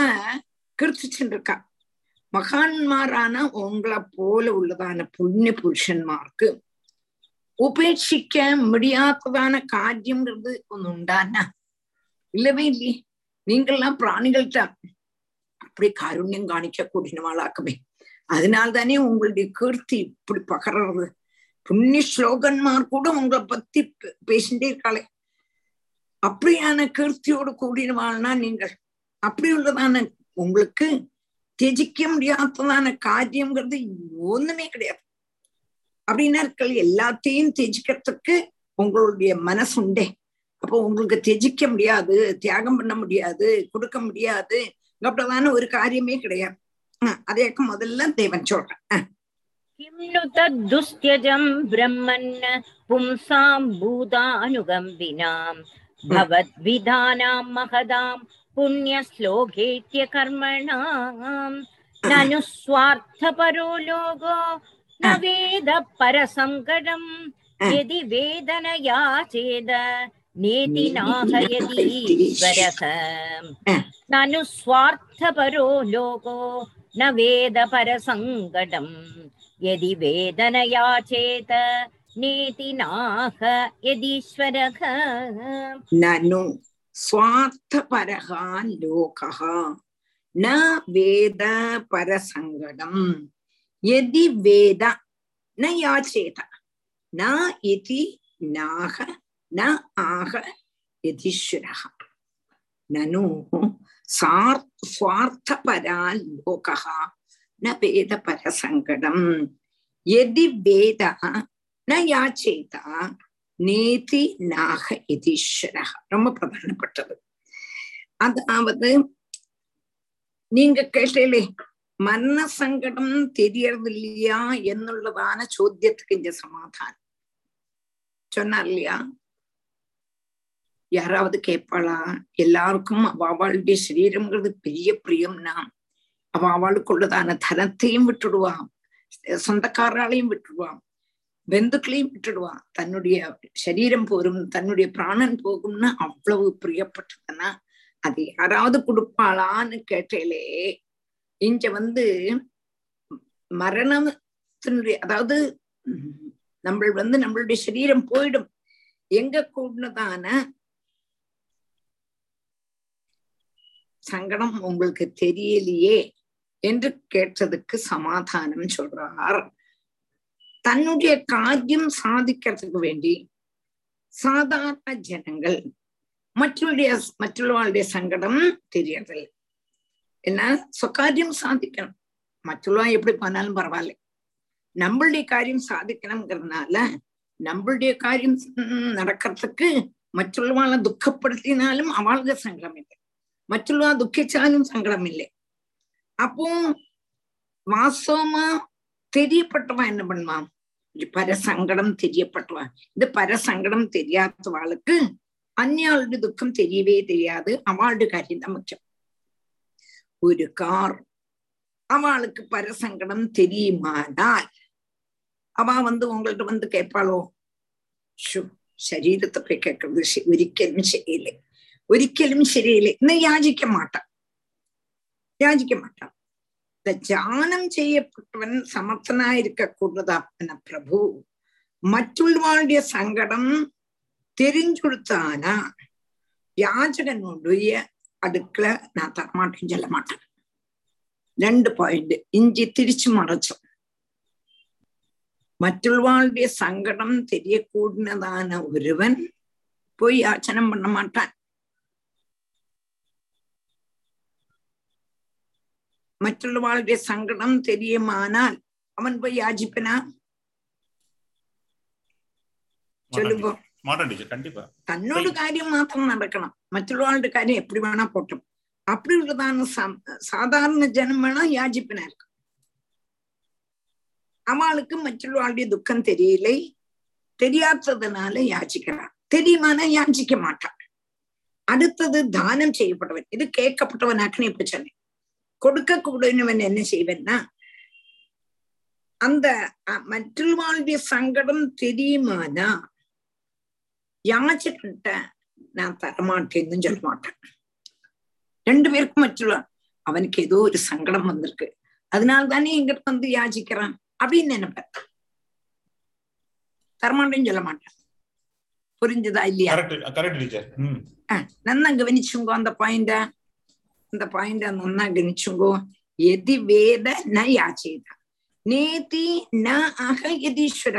கீர்த்திச்சுருக்கா இருக்கா. மகான்மாரான உங்களை போல உள்ளதான புண்ணிய புருஷன்மார்க்கு உபேட்சிக்க முடியாததான காரியம்ங்கிறது ஒன்று உண்டானா இல்லவே இல்லையே நீங்கள்லாம் பிராணிகள்கிட்ட அப்படி காருண்யம் காணிக்க கூடினவாளாக்குமே அதனால்தானே உங்களுடைய கீர்த்தி இப்படி பகர்றது புண்ணிய ஸ்லோகன்மார் கூட உங்களை பத்தி பேசிட்டே இருக்காளே அப்படியான கீர்த்தியோடு கூடினவாள்னா நீங்கள் அப்படி உள்ளதான உங்களுக்கு தியஜிக்க முடியாததான காரியம்ங்கிறது ஒண்ணுமே கிடையாது அப்படின்னா இருக்கல் எல்லாத்தையும் தியஜிக்கிறதுக்கு உங்களுடைய மனசு உண்டே அப்போ உங்களுக்கு தியஜிக்க முடியாது தியாகம் பண்ண முடியாது கொடுக்க முடியாது அப்படிதான ஒரு காரியமே கிடையாது அதேக்கு முதல்ல தேவன் சொல்றேன் किं नु तद्दुस्त्यजं ब्रह्मन् पुंसां भूतानुगम्बिनां भवद्विधानां महदां पुण्यश्लोकेत्यकर्मणां ननु स्वार्थपरो लोको न वेद परसङ्कटं यदि वेदनया चेद नेति नाहयतीश्वरः ननु स्वार्थपरो लोको न वेद परसङ्कटम् यदि वेदनया चेत नेति नाह यदीश्वरः ननु சுவார்த்தபரகான் லோகா ந வேத பரசங்கடம் எதி வேத ந யாச்சேத ந இதி நாக ந ஆக யதிஸ்வரக நனு சார் சுவார்த்தபரா லோகா ந வேத பரசங்கடம் எதி வேத ந யாச்சேத நேத்தி நாக யதீஸ்வரக ரொம்ப பிரதானப்பட்டது. அதாவது நீங்க கேட்டே மரண சங்கடம் தெரியறது இல்லையா என்னுள்ளதான சோத்தியத்துக்கு இந்த சமாதானம். சொன்னார் இல்லையா? யாராவது கேட்பாளா எல்லாருக்கும் அவாவாளுடைய சரீரம்ங்கிறது பெரிய பிரியம்னா அவ அவளுக்குள்ளதான தனத்தையும் விட்டுடுவான். சொந்தக்காராலையும் விட்டுடுவான். பெந்துக்களையும் விட்டுடுவான். தன்னுடைய சரீரம் போரும் தன்னுடைய பிராணன் போகும்னு அவ்வளவு பிரியப்பட்டதுன்னா அது யாராவது கொடுப்பாளான்னு கேட்டேலே இங்க வந்து மரணத்தினுடைய அதாவது நம்ம வந்து நம்மளுடைய சரீரம் போயிடும். எங்க கூடதான சங்கடம் உங்களுக்கு தெரியலையே என்று கேட்டதுக்கு சமாதானம் சொல்றார். தன்னுடைய காரியம் சாதிக்கிறதுக்கு வேண்டி சாதாரண ஜனங்கள் மற்றவருடைய மറ്റുள்ளவாளுடைய சங்கடம் தெரியறதில்லை என்ன? சொக்காரியம் சாதிக்கணும். மற்றவா எப்படி போனாலும் பரவாயில்ல. நம்மளுடைய காரியம் சாதிக்கணுங்கிறதுனால நம்மளுடைய காரியம் நடக்கிறதுக்கு மற்றுள்ளவாளை துக்கப்படுத்தினாலும் அவளுக்கு சங்கடம் இல்லை. மற்றுள்ளவா துக்கிச்சாலும் சங்கடம் இல்லை. அப்போ வாஸ்தவமா தெரியப்பட்டவன் என்ன பண்ணுவான்? பரசங்கடம் தெரியப்பட்டுவா இந்த பரசங்கடம் தெரியாதவாளுக்கு அந்நாளுடைய துக்கம் தெரியவே தெரியாது அவளுடைய காரியம் தான் முக்கியம் ஒரு கார் அவளுக்கு பரசங்கடம் தெரியுமானால் அவ வந்து உங்கள்ட்ட வந்து கேட்பாளோ ஷோ ശരീരത്തെ പോയി കേൾക്കുന്നത് ഒരിക്കലും ശരിയില്ല? ഒരിക്കലും ശരിയില്ല? ഇന്ന് യാചിക്ക മാട്ട യാചിക്ക இந்த ஜானம் செய்யப்பட்டவன் சமர்த்தனா இருக்க கூடுறது அப்பன பிரபு. மற்றுள்ளவாளுடைய சங்கடம் தெரிஞ்சுடுத்தானா? யாச்சகனுடைய அடுக்கல நான் தரமாட்டேன்னு சொல்ல மாட்டேன். ரெண்டு பாயிண்ட் இஞ்சி திரிச்சு மறைச்சோம். மற்றுள்ளவாளுடைய சங்கடம் தெரியக்கூடினதான ஒருவன் போய் யாச்சனம் பண்ண மாட்டான். മറ്റുള്ളവാളുടെ സങ്കടം തെരിയുമാനാൽ അവൻ പോയി യാചിപ്പനാ ചൊല്ലുമ്പോ மாட்டேன் டீச்சர் கண்டிப்பா തന്നോട് കാര്യം മാത്രം നടക്കണം മറ്റുള്ളവരുടെ കാര്യം എപ്പടി വേണാ പോട്ടും அப்படி உள்ளதான சா- சாதாரண ஜனம் வேணா யாஜிப்பனா இருக்கு அவளுக்கு மற்றவர்களுடைய துக்கம் தெரியலை தெரியாததுனால யாச்சிக்கிறான் தெரியுமானா யாச்சிக்க மாட்டான் அடுத்தது தானம் செய்யப்பட்டவன் இது கேட்கப்பட்டவனாக்குன்னு இப்ப சொன்னேன் കൊടുക്ക കൂടനവൻ എന്നെ ചെയ്വന്നാ அந்த மற்றவாளுடைய சங்கடம் தெரியுமானா யாச்சுக்கிட்ட நான் தரமாட்டேன்னு சொல்ல மாட்டேன். ரெண்டு பேருக்கும் மற்றவா அவனுக்கு ஏதோ ஒரு சங்கடம் வந்திருக்கு. அதனால தானே எங்கிட்ட வந்து யாச்சிக்கிறான் அப்படின்னு நினைப்பேன். தரமாட்டேன்னு சொல்ல மாட்டேன். புரிஞ்சதா இல்லையா? நல்லா கவனிச்சுங்க அந்த பாயிண்ட அந்த பாயிண்ட நன்னா கவனிச்சுங்கோ எதி வேத ந யாச்சேத நேதி ந அக யதீஸ்வர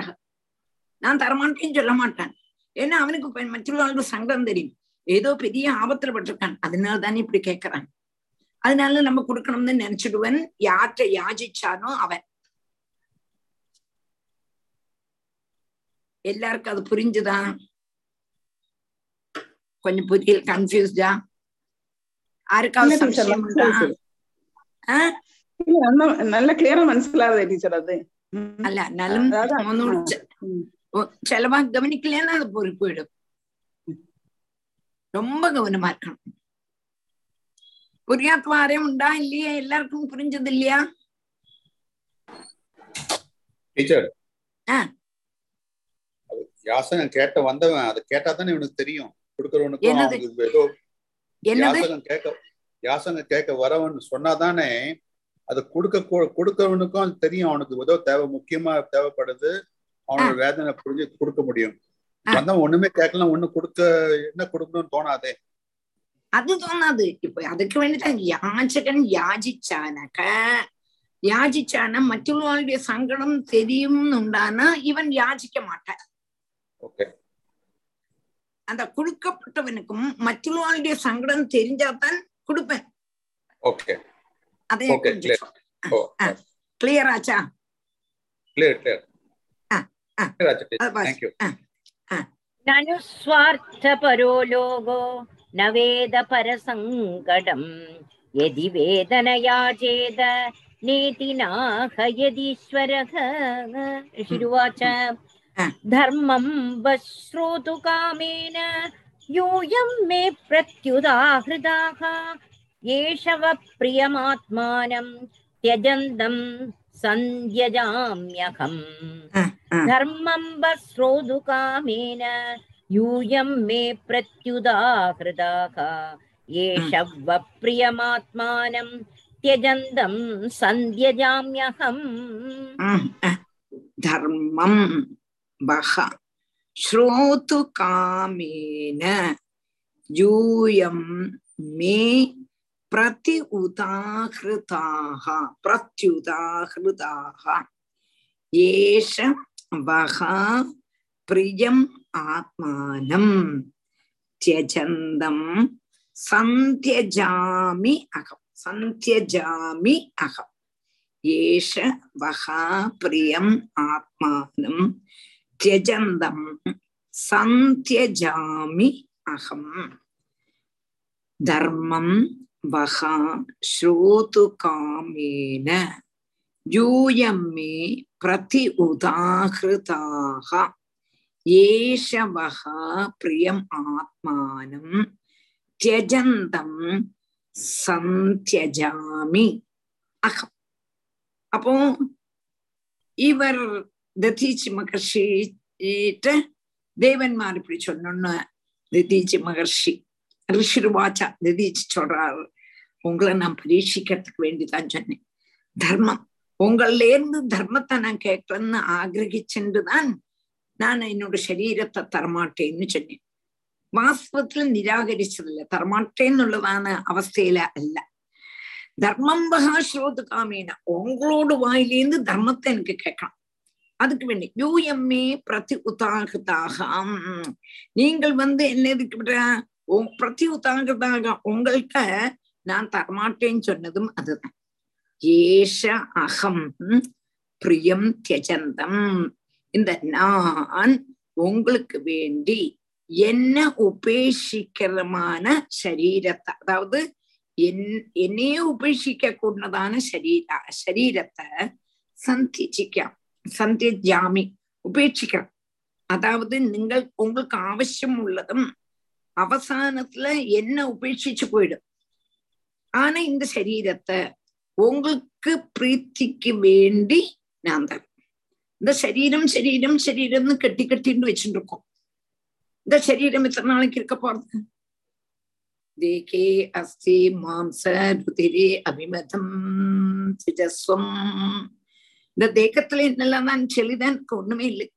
நான் தரமாட்டேன்னு சொல்ல மாட்டான் ஏன்னா அவனுக்கு இப்ப மற்றவர்களுக்கு சங்கடம் தெரியும் ஏதோ பெரிய ஆபத்துல பட்டிருக்கான் அதனால தானே இப்படி கேட்கறான் அதனால நம்ம கொடுக்கணும்னு நினைச்சிடுவன் யார்கிட்ட யாசிச்சானோ அவன் எல்லாருக்கும் அது புரிஞ்சுதா கொஞ்சம் புரியல கன்ஃபியூஸ்டா யாருக்காவது இல்ல teacher, சம்சயம் உண்டா മനസ്സിലായി. ஆஹ் ഇല്ല, നല്ല- നല്ല ക്ലിയർ മനസ്സിലാതെ ടീച്ചർ അത് ഉം. அல்ல நலம் அதான், ஒன்னும் ஆ. ம். செலவா கவனிக்கலன்னா அது பொறி போயிடும் ரொம்ப கவனமா இருக்கணும் புரியாத வாரம் உண்டா இல்லையா எல்லாருக்கும் புரிஞ்சது இல்லையா டீச்சர் ஆ. யாசகம் கேட்ட வந்தவன் அது கேட்டா தானே இவனுக்கு தெரியும் கொடுக்கறவனுக்கும் என்னது? அவனுக்கு ஏதோ என்னது யாசகம் கேட்க யாசகம் கேட்க வரவன் சொன்னாதானே அது கொடுக்க கொ- கொடுக்கறவனுக்கும் அது தெரியும். அவனுக்கு ஏதோ தேவை முக்கியமா தேவைப்படுது. அவனோட வேதனை புரிஞ்சு கொடுக்க முடியும். வந்தவன் ஒண்ணுமே கேட்கலாம் ஒண்ணு கொடுக்க என்ன கொடுக்கணும்னு தோணாதே. அது தோணாது. இப்ப அதுக்கு வேண்டிதான் யாச்சகன் யாஜிச்சானக்க யாஜிச்சான மற்றவர்களுடைய சங்கடம் தெரியும்னு உண்டானா இவன் யாசிக்க மாட்டான். ஓகே. அந்த கொடுக்கப்பட்டவனுக்கும் மற்றொருவாளுடைய சங்கடம் தெரிஞ்சாதான் கொடுப்பேன். அதே கிளியர் ஆச்சா നനു സ്വാർത്ഥപരോ ലോകോ ന വേദ പരസങ്കടം യതി വേദനയാ ചേത നേതി धर्मं वश्रोतुकामेन यूयं मे प्रत्युदाहृदाः येषव प्रियमात्मानं त्यजन्तं सन्ध्यजाम्यहम् धर्मं वश्रोतुकामेन यूयं मे प्रत्युदाहृदाः येषव प्रियमात्मानं त्यजन्तं सन्ध्यजाम्यहम् धर्मम् பக. ஸ்ரோது காமேன யூயம் மே பிரதி உதாகிருதாக பிரத்யுதாகிருதாக ஏஷ வகா பிரியம் ஆத்மானம். தியஜந்தம் சந்தியஜாமி அகம். சந்தியஜாமி அகம். ஏஷ வகா பிரியம் ஆத்மானம். தியஜந்தம் சந்தியஜாமி அகம் தர்மம் வகா ஸ்ரோது காமேன யூயம்மே பிரதி உதாகிருதாக ஏஷவக பிரியம் ஆத்மானம் தியஜந்தம் சந்தியஜாமி அகம் அப்போ இவர் ததீச்சி மகர்ஷிட்ட தேவன்மார் இப்படி சொன்னோன்னு ததீச்சி மகர்ஷி ரிஷிருவாச்சா ததீச்சி சொல்றாரு உங்களை நான் பரீட்சிக்கிறதுக்கு வேண்டிதான் சொன்னேன் தர்மம் உங்கள்ல இருந்து தர்மத்தை நான் கேட்கலன்னு ஆகிரகிச்சுட்டுதான் நான் என்னோட சரீரத்தை தரமாட்டேன்னு சொன்னேன் வாஸ்தவத்துல நிராகரிச்சதில்ல தரமாட்டேன்னுள்ளதான அவஸ்தையில அல்ல தர்மம் பகா ஸ்ரோது காமேன உங்களோட வாயிலேருந்து தர்மத்தை எனக்கு கேட்கலாம் அதுக்கு வேண்டி. யூஎம்ஏ பிரதி உதாகிருதாக நீங்கள் வந்து என்ன இதுக்கு பிரதி உதாகிருதாக உங்கள்கிட்ட நான் தரமாட்டேன்னு சொன்னதும் அதுதான். ஏஷ அகம் பிரியம் தியஜந்தம். இந்த நான் உங்களுக்கு வேண்டி என்ன உபேட்சிக்கிறமான சரீரத்தை அதாவது என் என்னையே உபேட்சிக்க கூடதான சரீர சரீரத்தை சந்திச்சிക്കാം சந்தியாமி உபேட்சிக்கிறோம் அதாவது நீங்கள் உங்களுக்கு அவசியம் உள்ளதும் அவசானத்துல என்ன உபேட்சிச்சு போயிடும் ஆனா இந்த சரீரத்தை உங்களுக்கு பிரீத்திக்கு வேண்டி நான் தரேன் இந்த சரீரம் சரீரம் சரீரம்னு கட்டி கட்டின்னு வச்சுட்டு இருக்கோம் இந்த சரீரம் எத்தனை நாளைக்கு இருக்க போறது தேகே அஸ்தி மாம்ச ருதிரே அபிமதம் சிஜஸ்வம் இந்த தேக்கத்துல என்னெல்லாம் தான் எனக்கு ஒண்ணுமே இல்லை.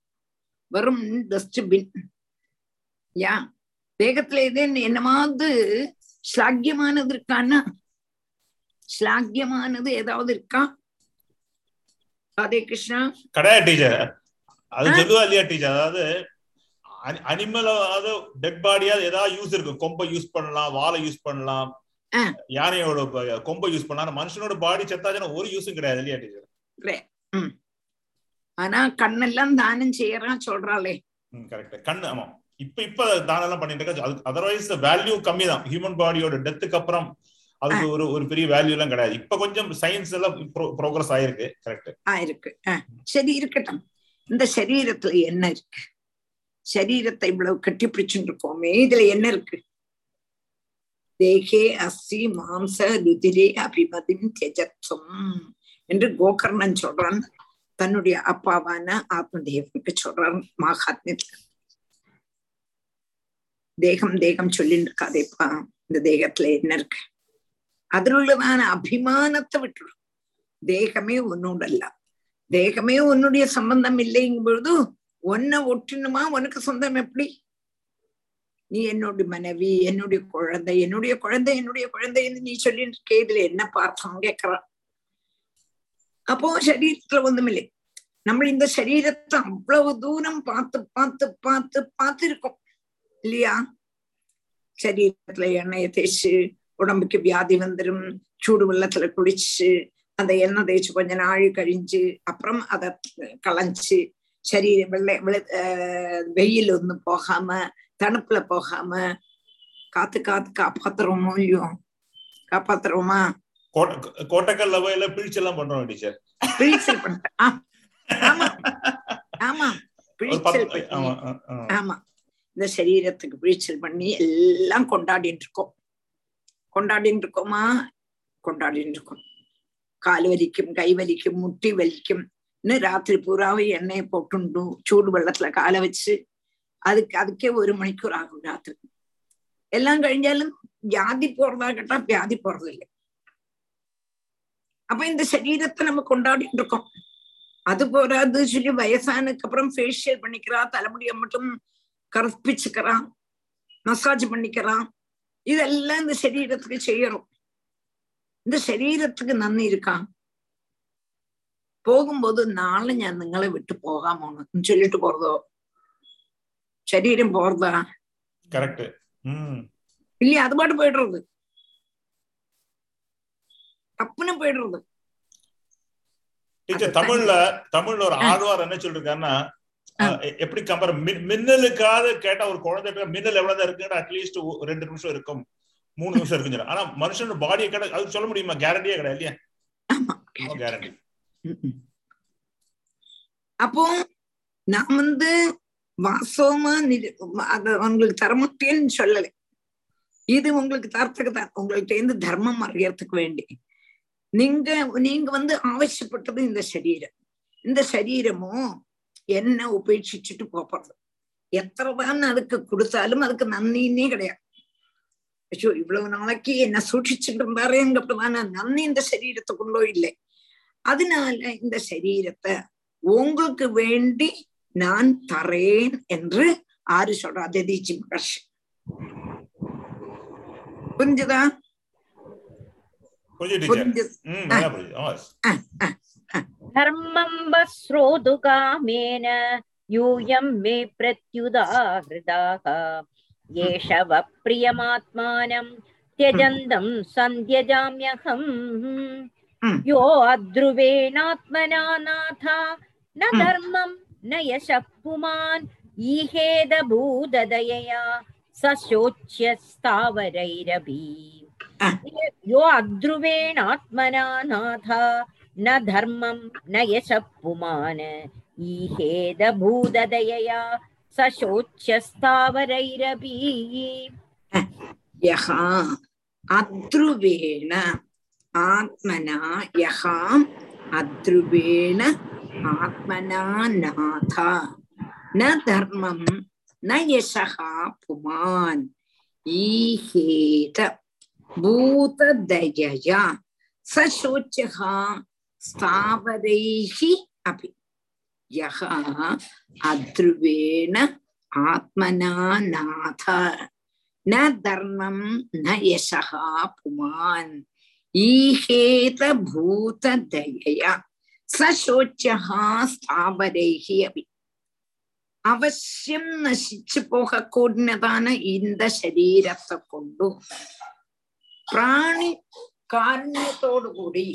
வெறும் டஸ்ட்பின் யா? தேகத்துல இது என்னமாவது ஸ்லாக்கியமானது இருக்கான்னா ஸ்லாக்கியமானது ஏதாவது இருக்கா? ராதே கிருஷ்ணா. கிடையாது டீச்சர் அது சொல்லுவா இல்லையா டீச்சர் அதாவது அனிமல் அதாவது டெட் பாடியா ஏதாவது யூஸ் இருக்கு கொம்பை யூஸ் பண்ணலாம் வாழை யூஸ் பண்ணலாம். யானையோட கொம்பை யூஸ் பண்ணலாம். மனுஷனோட பாடி செத்தாச்சுன்னா ஒரு யூஸும் கிடையாது இல்லையா டீச்சர் ஆனா கண்ணெல்லாம் தானம் செய்யறான் சொல்றாளே. கரெக்ட் கண்ணு ஆமா. இப்ப இப்ப தானம் பண்ணிட்டு இருக்கா. அதர்வைஸ் வேல்யூ கம்மி தான் ஹியூமன் பாடியோட டெத்துக்கு அப்புறம் அதுக்கு ஒரு ஒரு பெரிய வேல்யூ எல்லாம் கிடையாது. இப்ப கொஞ்சம் சயின்ஸ் எல்லாம் ப்ரோக்ரஸ் ஆயிருக்கு. கரெக்ட் ஆயிருக்கு. சரி இருக்கட்டும். இந்த சரீரத்துல என்ன இருக்கு? சரீரத்தை இவ்வளவு கட்டி பிடிச்சுட்டு இருக்கோமே இதுல என்ன இருக்கு? தேகே அஸ்தி மாம்ச ருதிரே அபிமதிம் தியஜத்வம் என்று கோகர்ணன் சொல்றான். தன்னுடைய அப்பாவான ஆத்மதேவனுக்கு சொல்றான் மகாத்மியத்துல தேகம் தேகம் சொல்லிட்டு இருக்காதேப்பா இந்த தேகத்துல என்ன இருக்கு? அதிலுள்ளதான அபிமானத்தை விட்டுடும் தேகமே உன்னோடல்ல தேகமே உன்னுடைய சம்பந்தம் இல்லைங்கும் பொழுது உன்னை ஒட்டினுமா உனக்கு சொந்தம் எப்படி? நீ என்னுடைய மனைவி என்னுடைய குழந்தை என்னுடைய குழந்தை என்னுடைய குழந்தைன்னு நீ சொல்லிட்டு இருக்கே இதுல என்ன பார்த்தோம் கேக்குறான் அப்போ சரீரத்துல ஒண்ணுமில்லை நம்ம இந்த சரீரத்தை அவ்வளவு தூரம் பார்த்து பார்த்து பார்த்து பார்த்து இருக்கோம் இல்லையா சரீரத்துல எண்ணெயை தேய்ச்சு உடம்புக்கு வியாதி வந்துடும் சூடு வெள்ளத்துல குளிச்சு அந்த எண்ணெய் தேய்ச்சு கொஞ்ச நாள் கழிஞ்சு அப்புறம் அதை களைஞ்சு சரீர வெள்ளை வெயில் ஒன்றும் போகாம தணுப்புல போகாம காத்து காத்து காப்பாத்துறோமோ இல்லையோ காப்பாத்துறோமா கோட்டக்கல் லவையில பிழிச்செல்லாம் பண்றோம் டீச்சர். பிழிச்சல் பண்றேன் ஆமா ஆமா. பிழிச்சல் ஆமா இந்த சரீரத்துக்கு பிழிச்சல் பண்ணி எல்லாம் கொண்டாடிட்டு இருக்கோம். கொண்டாடிட்டு இருக்கோமா? கொண்டாடிட்டு இருக்கோம். கால் வலிக்கும் கை வலிக்கும் முட்டி வலிக்கும். இன்னும் ராத்திரி பூராவும் எண்ணெயை போட்டுண்டு சூடு வெள்ளத்துல காலை வச்சு அதுக்கு அதுக்கே ஒரு மணிக்கூர் ஆகும் ராத்திரி. எல்லாம் கழிஞ்சாலும் வியாதி போறதா கேட்டா வியாதி போறது இல்லை அப்ப இந்த சரீரத்தை நம்ம கொண்டாடிட்டு இருக்கோம். அது போறாது சொல்லி வயசானதுக்கு அப்புறம் ஃபேஷியல் பண்ணிக்கிறா தலைமுடியை மட்டும் கற்பிச்சுக்கிறான் மசாஜ் பண்ணிக்கிறான். இதெல்லாம் இந்த சரீரத்துக்கு செய்யறோம். இந்த ശരീരത്തിക്ക് നന്ദി ഇരിക്കാം പോകുമ്പോൾ നാളെ ഞാൻ നിങ്ങളെ വിട്ടു പോകാമോന്ന് ചൊല്ലിട്ട് പോറതോ ശരീരം പോറതാ കറക്റ്റ് ഇല്ല അതുപാട് പോയിടുള്ളത് பாட்டு போயிடுறது. தமிழ்ல தமிழ்ல ஒரு ஆழ்வார் என்ன சொல்லிருக்காருன்னா எப்படி கம்பேர் மின்னலுக்காக கேட்டா ஒரு குழந்தை மின்னல் எவ்வளவுதான் இருக்குன்னு அட்லீஸ்ட் ரெண்டு நிமிஷம் இருக்கும். மூணு நிமிஷம் சொல்றாரு. ஆனா மனுஷனோட பாடியை கேட்ட அது சொல்ல முடியுமா? கேரண்டியே கிடையாது இல்லையா? ஆமா கேரண்டி. அப்போ நான் வந்து வாசவமா உங்களுக்கு தரமாட்டேன்னு சொல்லலை. இது உங்களுக்கு தரத்துக்கு தான். உங்கள்ட்ட இருந்து தர்மம் அறியறதுக்கு வேண்டி. நீங்க நீங்க வந்து ஆവശ്யப்பட்டது இந்த சரீரம். இந்த சரீரமும் என்ன உபேட்சிச்சுட்டு போறது எத்தனைதான் அதுக்கு கொடுத்தாலும் அதுக்கு நன்னின்னே கிடையாது. ஐயோ இவ்வளவு நாளைக்கு என்ன சூட்சிச்சுட்டு இருந்தாருங்கிறதான நன்னி இந்த சரீரத்தை கொண்டோ இல்லை. அதனால இந்த சரீரத்தை உங்களுக்கு வேண்டி நான் தரேன் என்று ஆறு சொல்றா அதிதிச்சி மகர்ஷி. புரிஞ்சுதான் கொஞ்சம் டீச்சர் புரிஞ்சது ம் நல்லா புரியுது ஆமா धर्मं वस्रोतु कामेन यूयं मे प्रत्युदाहृदाः येष वः प्रियमात्मानं त्यजन्तं सन्त्यजाम्यहम् ம். यो अध्रुवेणात्मना नाथा न ம். धर्मं न यशः पुमान् ईहेदभूददयया सशोच्यस्तावरैरपि आ. Ah. यो अध्रुवेणात्मना नाथा न धर्मं न यशः पुमान् ईहेदभूददयया स शोच्यस्तावरैरपि ah. यः अध्रुवेण आत्मना यः अध्रुवेण आत्मना नाथ न धर्मं न यशः पुमान्। ईहेत பூததயா சசோச்சகா ஸ்தாவரைஹி அபி யகா அத்ருவேண ஆத்மனா நாத ந தர்மம் ந யசகா புமான் ஈஹேத பூததயா சசோச்சகா ஸ்தாவரைஹி அபி அவசியம் நசிச்சு போகக்கூடியதான இந்த சரீரத்தை கொண்டு பிராணி காரணத்தோடு கூடி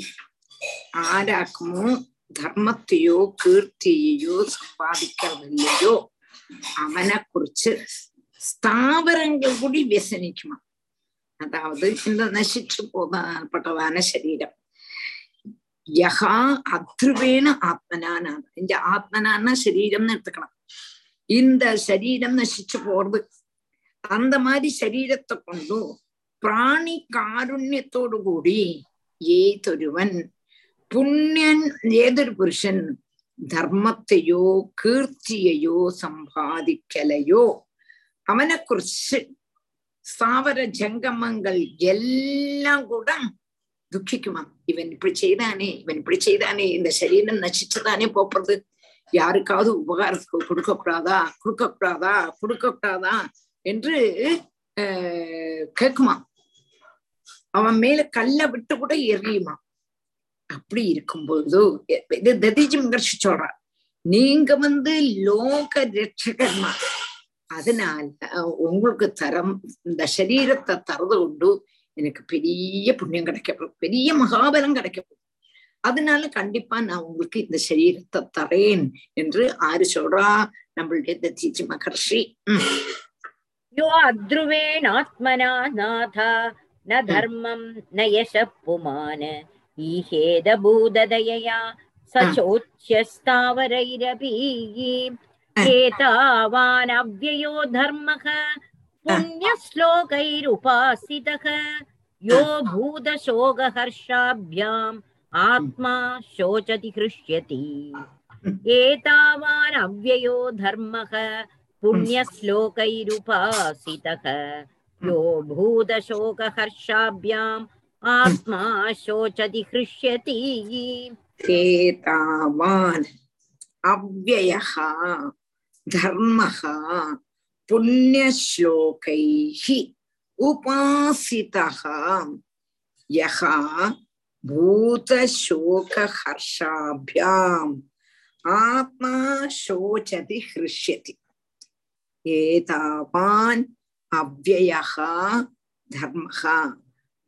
ஆராக்குமோ தர்மத்தையோ கீர்த்தியையோ சம்பாதிக்கிறதில்லையோ அவனை குறிச்சு ஸ்தாவரங்கள் கூடி வியசனிக்குமா அதாவது இந்த நசிச்சு போதப்பட்டதான சரீரம் யகா அத்ருவேன ஆத்மனான இந்த ஆத்மனான சரீரம்னு எடுத்துக்கலாம் இந்த சரீரம் நசிச்சு போறது அந்த மாதிரி சரீரத்தை கொண்டு பிராணி കാരുണ്യത്തോടു കൂടി ഏതൊരുവൻ പുണ്യൻ ഏതൊരു പുരുഷൻ ധർമ്മത്തെയോ കീർത്തിയെയോ സമ്പാദിക്കലയോ அவனை குறிச்சு ஸ்தாவர ஜங்கமங்கள் எல்லாம் கூட துக்கிக்குமா இவன் இப்படி செய்தானே இவன் இப்படி செய்தானே இந்த சரீரம் நசிச்சுதானே போறது யாருக்காவது உபகாரத்துக்கு கொடுக்க கூடாதா கொடுக்க கூடாதா கொடுக்க கூடாதா என்று ஆஹ் கேக்குமா அவன் மேல கல்ல விட்டு கூட எரியுமா அப்படி இருக்கும்போது இது ததிஜி மகர்ஷி சொல்றார் நீங்க வந்து லோக ரட்சகர்மா. அதனால உங்களுக்கு தரம் இந்த சரீரத்தை தரது கொண்டு எனக்கு பெரிய புண்ணியம் கிடைக்கப்படும். பெரிய மகாபலம் கிடைக்கப்படும். அதனால கண்டிப்பா நான் உங்களுக்கு இந்த சரீரத்தை தரேன் என்று ஆறு சொல்றா நம்மளுடைய ததிஜி மகர்ஷி. யோ அத்ருவேன் ஆத்மனா நாதா न धर्मं न यशः पुमान् ईहेदभूददयया सचोच्यस्तावरैरपि एतावानव्ययो धर्मः पुण्यश्लोकैरुपासितः। यो भूतशोकहर्षाभ्याम् आत्मा शोचति हृष्यति। एतावान् अव्ययो धर्मः पुण्यश्लोकैरुपासितः। यो भूतशोकहर्षाभ्याम् आत्मा शोचति हृष्यति। एतावान् अव्ययः धर्मः पुण्यश्लोकैः उपासितः। यः भूतशोकहर्षाभ्याम् आत्मा शोचति हृष्यति। एतावान् अव्यय धर्म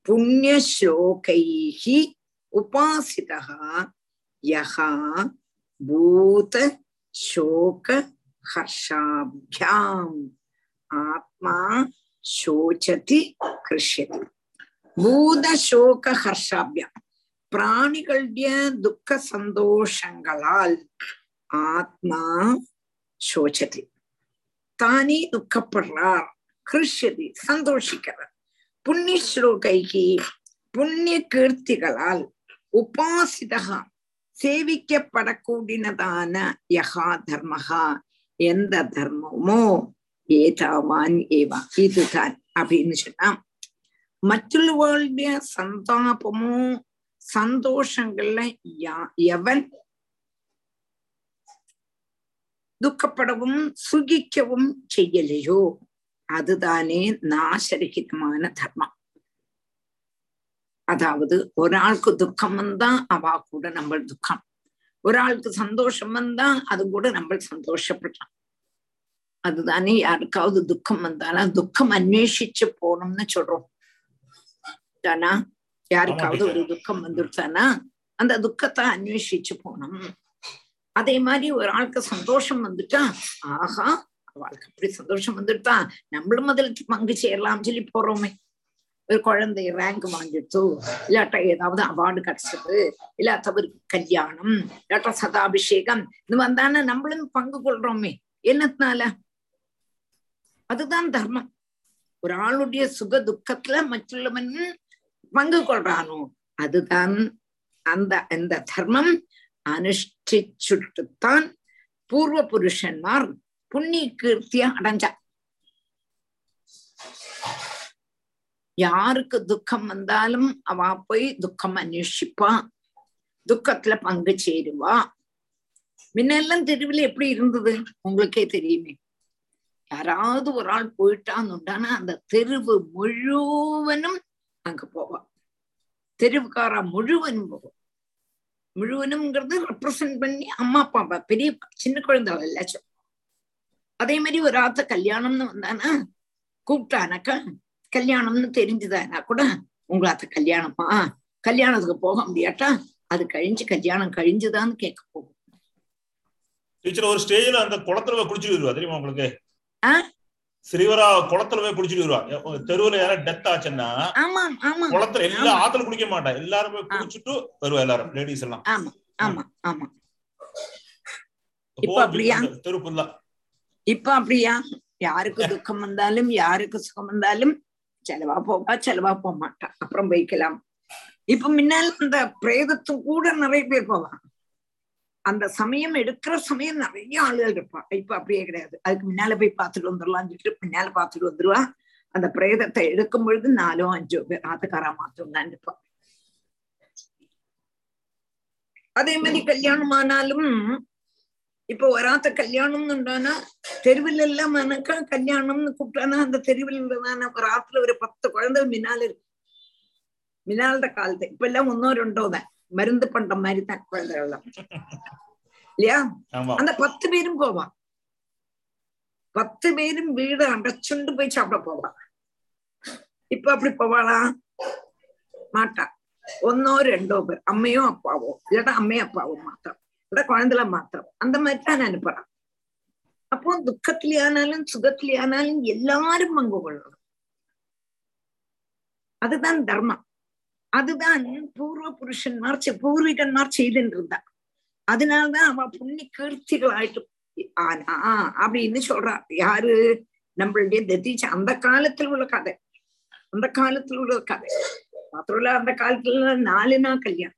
पुण्यश्लोक उपासी यूत हर्षाभ्या आत्मा शोचति कृष्य भूत हर्षाभ्या प्राणिक दुख सोष आत्मा शोचति தானே துக்கப்படுறார் ஹிருஷ்யதி சந்தோஷிக்கிறார் புண்ணிய ஸ்லோகைகி புண்ணிய கீர்த்திகளால் உபாசிதகா சேவிக்கப்படக்கூடினதான யகா தர்மகா எந்த தர்மமோ ஏதாவான் ஏவா இதுதான் அப்படின்னு சொன்னா மற்றுள்ளவாளுடைய சந்தாபமோ சந்தோஷங்கள்ல எவன் துக்கப்படவும் சுகிக்கவும் செய்யலையோ? அதுதானே நாசரகிதமான தர்மம். அதாவது ஒராளுக்கு துக்கம் வந்தா அவா கூட நம்ம துக்கம். ஒராளுக்கு சந்தோஷம் வந்தா அது கூட நம்ம சந்தோஷப்படலாம் அதுதானே யாருக்காவது துக்கம் வந்தாலும் துக்கம் அன்வேஷிச்சு போகணும்னு சொல்றோம். தானா? யாருக்காவது ஒரு துக்கம் வந்துருச்சானா அந்த துக்கத்தை அன்வேஷிச்சு போகணும். அதே மாதிரி ஒரு ஆளுக்கு சந்தோஷம் வந்துட்டா ஆஹா அவளுக்கு அப்படி சந்தோஷம் வந்துட்டா நம்மளும் அதில் பங்கு சேரலாம் சொல்லி போறோமே. ஒரு குழந்தை ரேங்க் வாங்கிடுத்து இல்லாட்டா ஏதாவது அவார்டு கிடைச்சது இல்லாதவருக்கு கல்யாணம் இல்லாட்டா சதாபிஷேகம் இந்த மாதிரி தானே நம்மளும் பங்கு கொள்றோமே. என்னத்தினால? அதுதான் தர்மம். ஒரு ஆளுடைய சுக துக்கத்துல மற்றுள்ளவன் பங்கு கொள்றானோ அதுதான் அந்த அந்த தர்மம். அனுஷ்டிச்சுட்டுத்தான் பூர்வ புருஷன்மார் புண்ணிய கீர்த்திய அடைஞ்சா. யாருக்கு துக்கம் வந்தாலும் அவ போய் துக்கம் அன்வேஷிப்பா துக்கத்துல பங்கு சேருவா. முன்னெல்லாம் தெருவில் எப்படி இருந்தது? உங்களுக்கே தெரியுமே. யாராவது ஒரு ஆள் போயிட்டான்னு அந்த தெருவு முழுவனும் அங்க போவா. தெருவுக்காரா முழுவனும் போவோம் முழுவனும்ங்கிறது ரெப்ரசன்ட் பண்ணி அம்மா அப்பா பெரிய சின்ன குழந்தைகள் எல்லாம் அதே மாதிரி ஒரு ஆத்த கல்யாணம்னு வந்தானா கூப்பிட்டானாக்கா கல்யாணம்னு தெரிஞ்சுதானா கூட உங்களாத்த கல்யாணமா? கல்யாணத்துக்கு போக முடியாட்டா? அது கழிஞ்சு கல்யாணம் கழிஞ்சுதான்னு கேட்க போகும். டீச்சர் ஒரு ஸ்டேஜ்ல அந்த குளத்துல போய் குளிச்சுட்டு வருவா தெரியுமா உங்களுக்கு? ஸ்ரீவரா குளத்துல போய் குளிச்சுட்டு வருவா. தெருவுல யாராவது டெத் ஆச்சுன்னா குளத்துல எல்லா. ஆத்துல குளிக்க மாட்டா. எல்லாரும் போய் குளிச்சுட்டு வருவா எல்லாரும் லேடிஸ் எல்லாம். ஆமா ஆமா ஆமா. தெரு ஃபுல்லா இப்ப அப்படியா? யாருக்கு துக்கம் வந்தாலும் யாருக்கு சுகம் வந்தாலும் செலவா போவா செலவா போக மாட்டா. அப்புறம் போய்க்கலாம். இப்ப முன்னால் அந்த பிரேதத்து கூட நிறைய பேர் போவாங்க அந்த சமயம் எடுக்கிற சமயம் நிறைய ஆளுகள் இருப்பா. இப்ப அப்படியே கிடையாது. அதுக்கு முன்னால போய் பார்த்துட்டு வந்துடலாம்னு சொல்லிட்டு பின்னால பார்த்துட்டு வந்துருவா. அந்த பிரேதத்தை எடுக்கும் பொழுது நாலோ அஞ்சோ பேர் ஆத்துக்காரா மாத்திரம் தான் இருப்பா. அதே மாதிரி கல்யாணம் ஆனாலும் இப்ப வராத்த கல்யாணம்னு உண்டானா தெருவில் எல்லாம் எனக்கு கல்யாணம்னு கூப்பிட்டானா அந்த தெருவில் உள்ளதான ஒரு ஆத்துல ஒரு பத்து குழந்தை மின்னால இருக்கு. மின்னாலத காலத்து. இப்ப எல்லாம் ஒன்னோ ரெண்டோ தான். மருந்து பண்ற மாதிரி தான் குழந்தைகள் எல்லாம் இல்லையா அந்த பத்து பேரும் போவான் பத்து பேரும் வீடு அடைச்சுண்டு போய் சாப்பிட போவா. இப்ப அப்படி போவாளா? மாட்டா. ஒன்னோ ரெண்டோ பேர். அம்மையோ அப்பாவோ இல்லாட்டா அம்மையும் அப்பாவோ மாத்திரம் இல்ல குழந்தைல மாத்திரம். அந்த மாதிரி தான் அனுப்புறான் அப்போ துக்கத்திலேயானாலும் சுகத்திலேயானாலும் எல்லாரும் பங்கு கொள்ளணும். அதுதான் தர்மம் அதுதான் பூர்வ புருஷன்மார் பூர்வீகன்மார் செய்துட்டு இருந்தா அதனால்தான் அவ கீர்த்திகள் ஆயிட்டு ஆனா அப்படின்னு சொல்றா யாரு? நம்மளுடைய ததீச்ச அந்த காலத்துல உள்ள கதை. அந்த காலத்துல உள்ள கதை. மாத்திரம் அந்த காலத்துல நாலு நாள் கல்யாணம்.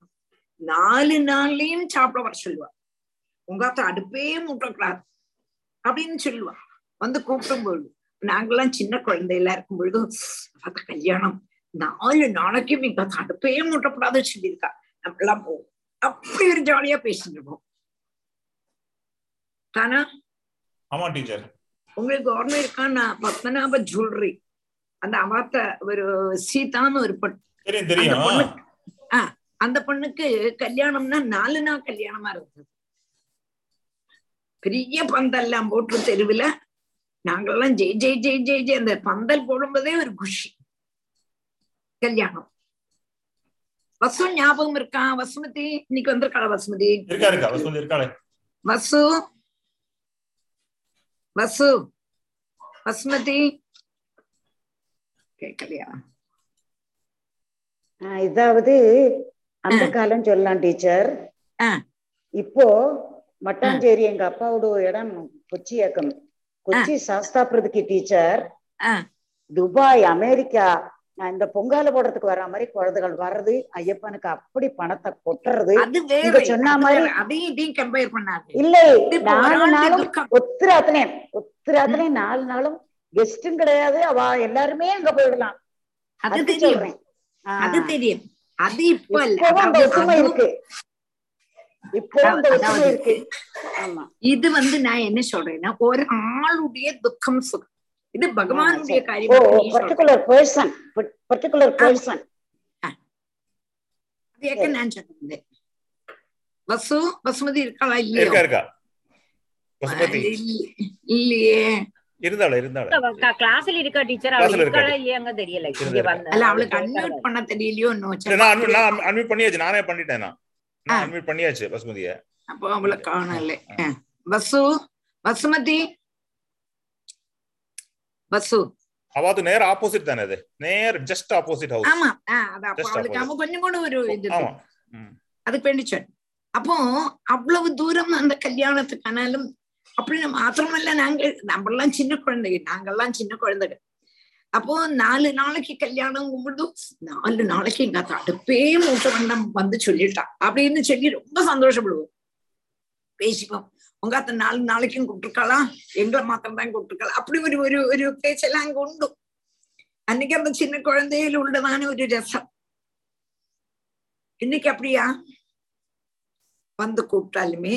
நாலு நாள்லயும் சாப்பிட வர சொல்லுவா. உங்காத்த அடுப்பே மூட்டக்கூடாது அப்படின்னு சொல்லுவா. வந்து கூப்பிடும் பொழுது நாங்கெல்லாம் சின்ன குழந்தையில இருக்கும் பொழுது அத கல்யாணம் நாலு நாளைக்கு நீங்க அடுப்பே மூட்டக்கூடாது சொல்லியிருக்கா. நம்ம எல்லாம் போவோம் அப்படி ஒரு ஜாலியா பேசிட்டு இருப்போம். தானா? ஆமா டீச்சர். உங்களுக்கு ஓர்மை இருக்கா? நான் பத்மநாப ஜுவல்லரி அந்த அவாத்த ஒரு சீதான்னு ஒரு பொண்ணு. தெரியும் அந்த பொண்ணுக்கு கல்யாணம்னா நாலு நாள் கல்யாணமா இருந்தது. பெரிய பந்தெல்லாம் போட்டு தெருவுல நாங்கெல்லாம் ஜெய் ஜெய் ஜெய் ஜெய் ஜெய் அந்த பந்தல் போடும்போதே ஒரு குஷி. கல்யாணம். வசு ஞாபகம் இருக்கா? வசுமதி இன்னைக்கு வந்திருக்காளா வசுமதி? வசு வசு வசுமதி. கேட்கலையா ஆஹ் இதாவது அந்த காலம் சொல்லலாம் டீச்சர். இப்போ மட்டாஞ்சேரி எங்க அப்பாவோட இடம் கொச்சியாக்கம். கொச்சி சாஸ்தாபிரதிக்கு டீச்சர். Dubai America. இந்த பொங்கால போடுறதுக்கு வர மாதிரி குழந்தைகள் வர்றது ஐயப்பனுக்கு அப்படி பணத்தை கொட்டுறது. சொன்ன மாதிரி இல்லை நாலு நாளும் துக்கம். ஒத்துராத்தினேன் ஒத்துராத்தினேன் நாலு நாளும் கெஸ்டும் கிடையாது. அவ எல்லாருமே அங்க போயிடலாம். அது தெரியும். அது தெரியும். அது இப்ப இல்ல. இது வந்து நான் என்ன சொல்றேன்னா ஒரு ஆளுடைய துக்கம் சுகம் இது பகவானுடைய காரியமா நீ சொல்ற. பர்டிகுலர் பர்சன் பர்டிகுலர் பர்சன் அது ஏக்க நான் சொன்னேன் வசு வசுமதி இருக்காளா இல்லையோ? இல்லையே. இருந்தாளா இருந்தாளா கிளாஸ்ல இருக்கா டீச்சர் Class ல அவள் இருக்கா. இல்லையாங்க தெரியல. இங்க. வந்த அல்ல அவளுக்கு அன்மியூட் பண்ண தெரியலையோ இல்ல, நான் நான் அன்மியூட் பண்ணியாச்சு. நானே பண்ணிட்டேன் நான். நான். அன்மியூட் பண்ணியாச்சு வசுமதிய அப்போ அவளை காணல. வசு வசுமதி. வசு. அவாது நேர ஆப்போசிட் தானே அது? நேர் ஜஸ்ட் ஆப்போசிட் ஹவுஸ் ஆமா. அது அப்போ அவளுக்கு opposite. அவன் கொஞ்சம் கூட ஒரு இது ஆமா. அதுக்கு வேண்டி அப்போ அவ்வளவு தூரம் அந்த கல்யாணத்துக்கானாலும் அப்படின்னு மாத்திரமல்ல நாங்கள். நம்மளாம் சின்ன குழந்தைகள் நாங்கள்லாம் சின்ன குழந்தைகள் அப்போ நாலு நாளைக்கு கல்யாணம் கும்பிடுது நாலு நாளைக்கு எங்க அடுப்பே மூட்டை வண்ணம் வந்து சொல்லிட்டான் அப்படின்னு சொல்லி ரொம்ப சந்தோஷப்படுவோம். பேசிப்போம். உங்க அத்த நாலு நாளைக்கும் கூப்பிட்டுருக்கலாம் எங்களை மாத்திரம் தான் கூப்பிட்டுருக்கலாம் அப்படி ஒரு ஒரு ஒரு பேச்செல்லாம் அங்க உண்டு. அன்னைக்கு அந்த சின்ன குழந்தையில உள்ளதான ஒரு ரசம். இன்னைக்கு அப்படியா? வந்து கூப்பிட்டாலுமே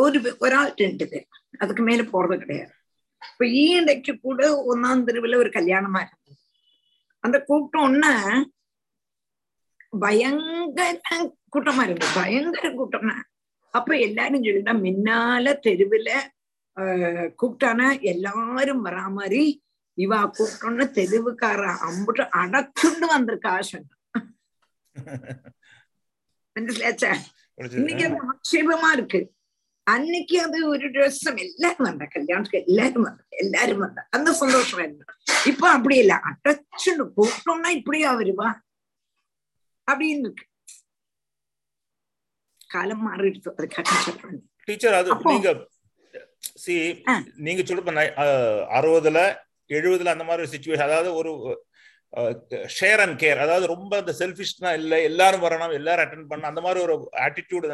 ஒரு ஒராள் ரெண்டு பேர் அதுக்கு மேல போறது கிடையாது இப்ப ஈண்டைக்கு கூட ஒன்னாம் தெருவுல ஒரு கல்யாணமா இருந்தது அந்த கூட்டம் ஒன்னு பயங்கர கூட்டமா இருந்தது பயங்கர கூட்டம்னா அப்ப எல்லாரும் சொல்லிட்டா முன்னால தெருவுல கூப்பிட்டானா எல்லாரும் வரா மாதிரி இவா கூப்பிட்டோன்னு தெருவுக்கார அம்புட்டு அடச்சுண்டு வந்திருக்கா சொன்னா இன்னைக்கு அது ஆட்சேபமா இருக்கு அன்னைக்கு அது ஒரு രസം வந்த கல்யாணத்துக்கு எல்லாரும் வந்த எல்லாரும் வந்த அந்த சந்தோஷம் இருந்தது இப்ப அப்படி இல்ல அடைச்சுண்டு கூப்பிட்டோம்னா இப்படியா வருவா அப்படின்னு இருக்கு காலம் மாறிடுச்சு அதுக்காக சொல்றேன் டீச்சர் அது நீங்க சி. நீங்க அஹ், அறுபதுல எழுபதுல அந்த மாதிரி ஒரு சுச்சுவேஷன் அதாவது ஒரு ஷேர் அண்ட் கேர் அதாவது ரொம்ப அந்த செல்ஃபிஷ்னா இல்ல எல்லாரும் வரணும் எல்லாரும் அட்டன் பண்ண அந்த மாதிரி ஒரு ஆட்டிடியூட்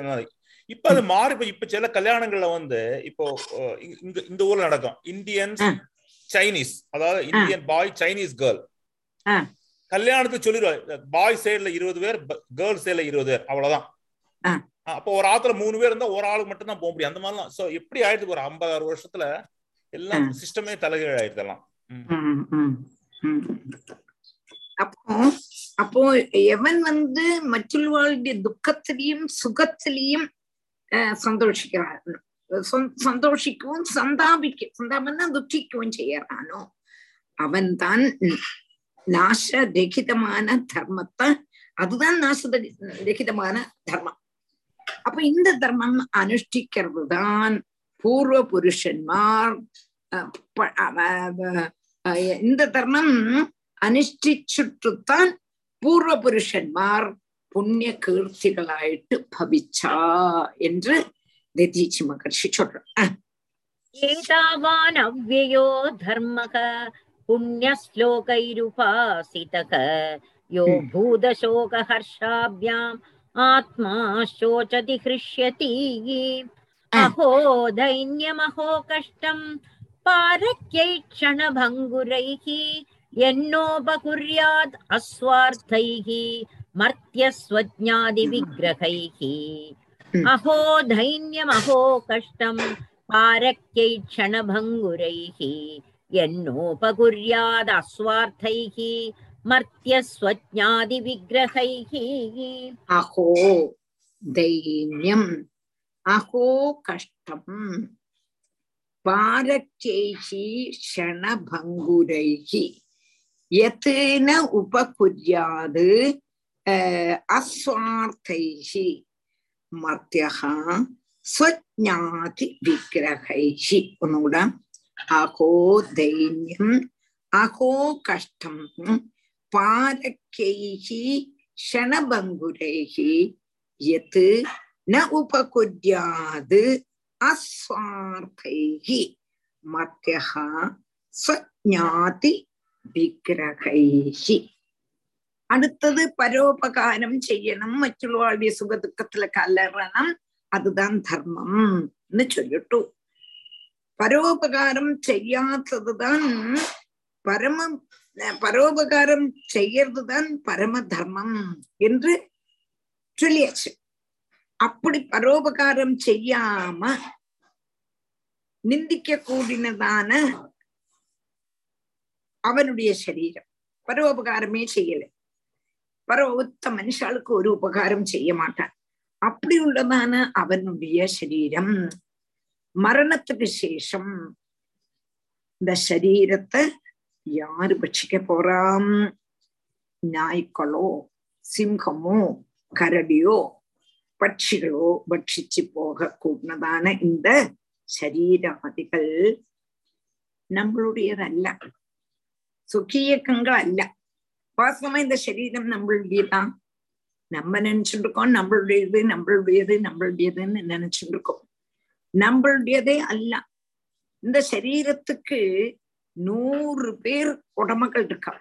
இப்ப அது மாறி இப்ப இப்ப சில கல்யாணங்கள்ல வந்து இப்போ இங்க- இங்க இந்த ஊர்ல நடக்கும். இந்தியன்ஸ். சைனீஸ் அதாவது இந்தியன் பாய் சைனீஸ் கேர்ள். கல்யாணத்துக்கு சொல்லிடுவாங்க பாய் சைடுல இருபது பேர் கேர்ள் சைடுல இருபது பேர். அவ்வளவுதான். அப்போ ஒரு ஆத்துல மூணு பேர் இருந்தா ஒரு ஆளுக்கு மட்டும் தான் போக முடியும். அந்த மாதிரிலாம். சோ எப்படி ஆயிடுது ஒரு ஐம்பது ஆறு வருஷத்துல எல்லாம் சிஸ்டமே தலைகீழ் ஆயிடுதெல்லாம். அப்போ அப்போ எவன் வந்து மറ്റുள்ளவர்களுடைய துக்கத்திலையும் சுகத்திலையும் அஹ், சந்தோஷிக்கிறான் சொந்- சந்தோஷிக்கவும் சந்தாபிக்க சந்தாபம்னா துக்கிக்கவும் செய்யறானோ அவன் தான் நாச ரகிதமான தர்மத்தை அதுதான் நாச ரகிதமான தர்மம் அப்ப இந்த தர்மம் அனுஷ்டிக்கிறது தான் பூர்வ புருஷன்மார் அஹ், ப- அவ- அஹ், இந்த தர்மம் അനുഷ്ഠിച്ചിട്ടുത്താൻ പൂർവപുരുഷന്മാർ புண்ணிய கீர்த்திகளாயிட்டு பவிச்சா என்று ததீச்சி மகர்ஷி சொல்றார். ஏதாவான் அவ்வயோ தர்மக புண்ணிய ஸ்லோகைருபாசிதக யோ பூதசோக ஹர்ஷாபியாம் ஆத்மா சோச்சதி ஹிருஷ்யதி அஹோ தைன்யமஹோ கஷ்டம் பாரக்யை க்ஷணபங்குரைஹி என்னோபகுர்யாத் அஸ்வார்த்தைஹி मर्त्यस्वज्ञादिविग्रहैः अहो धैन्यमहो कष्टम् पारक्यै क्षणभङ्गुरैः यन्नोपकुर्यादस्वार्थैः मर्त्यस्वज्ञादिविग्रहैः अहो दैन्यम् अहो कष्टम् पारक्यैः क्षणभङ्गुरैः यत् न उपकुर्याद् அஸ்வார்த்தைஹி மர்த்தியகா ஸ்வஜாதி விக்கிரகைஹி உன்னோட அகோ தைன்யம் அகோ கஷ்டம் பாரக்கைஹி ஷணபங்குரைஹி. எத்து ந உபகுர்யாது அஸ்வார்த்தைஹி மர்த்தியகா ஸ்வஜாதி விக்கிரகைஹி அடுத்தது பரோபகாரம் செய்யணும் மற்றுள்ளவாளுடைய சுக துக்கத்துல கலறணும் அதுதான் தர்மம்னு சொல்லிட்டு பரோபகாரம் செய்யாததுதான் பரம பரோபகாரம் செய்யறதுதான் பரம தர்மம் என்று சொல்லியாச்சு அப்படி பரோபகாரம் செய்யாம நிந்திக்க கூடினதான அவனுடைய சரீரம் பரோபகாரமே செய்யலை பரவத்த மனுஷாளுக்கு ஒரு உபகாரம் செய்ய மாட்டான் அப்படி உள்ளதான அவனுடைய சரீரம். மரணத்துக்கு சேஷம். இந்த சரீரத்தை யாரு பட்சிக்க போறாம்? நாய்க்களோ சிங்கமோ கரடியோ பட்சிகளோ பட்சிச்சு போக கூடதான இந்த சரீராதிகள் நம்மளுடையதல்ல. சுகியக்கங்கள் அல்ல. வாசமா இந்த சரீரம் நம்மளுடையதான் நம்ம நினைச்சுட்டு இருக்கோம் நம்மளுடையது நம்மளுடையது நம்மளுடையதுன்னு நினைச்சுட்டு இருக்கோம் நம்மளுடையதே அல்ல. இந்த சரீரத்துக்கு நூறு பேர் உடமகள் இருக்கா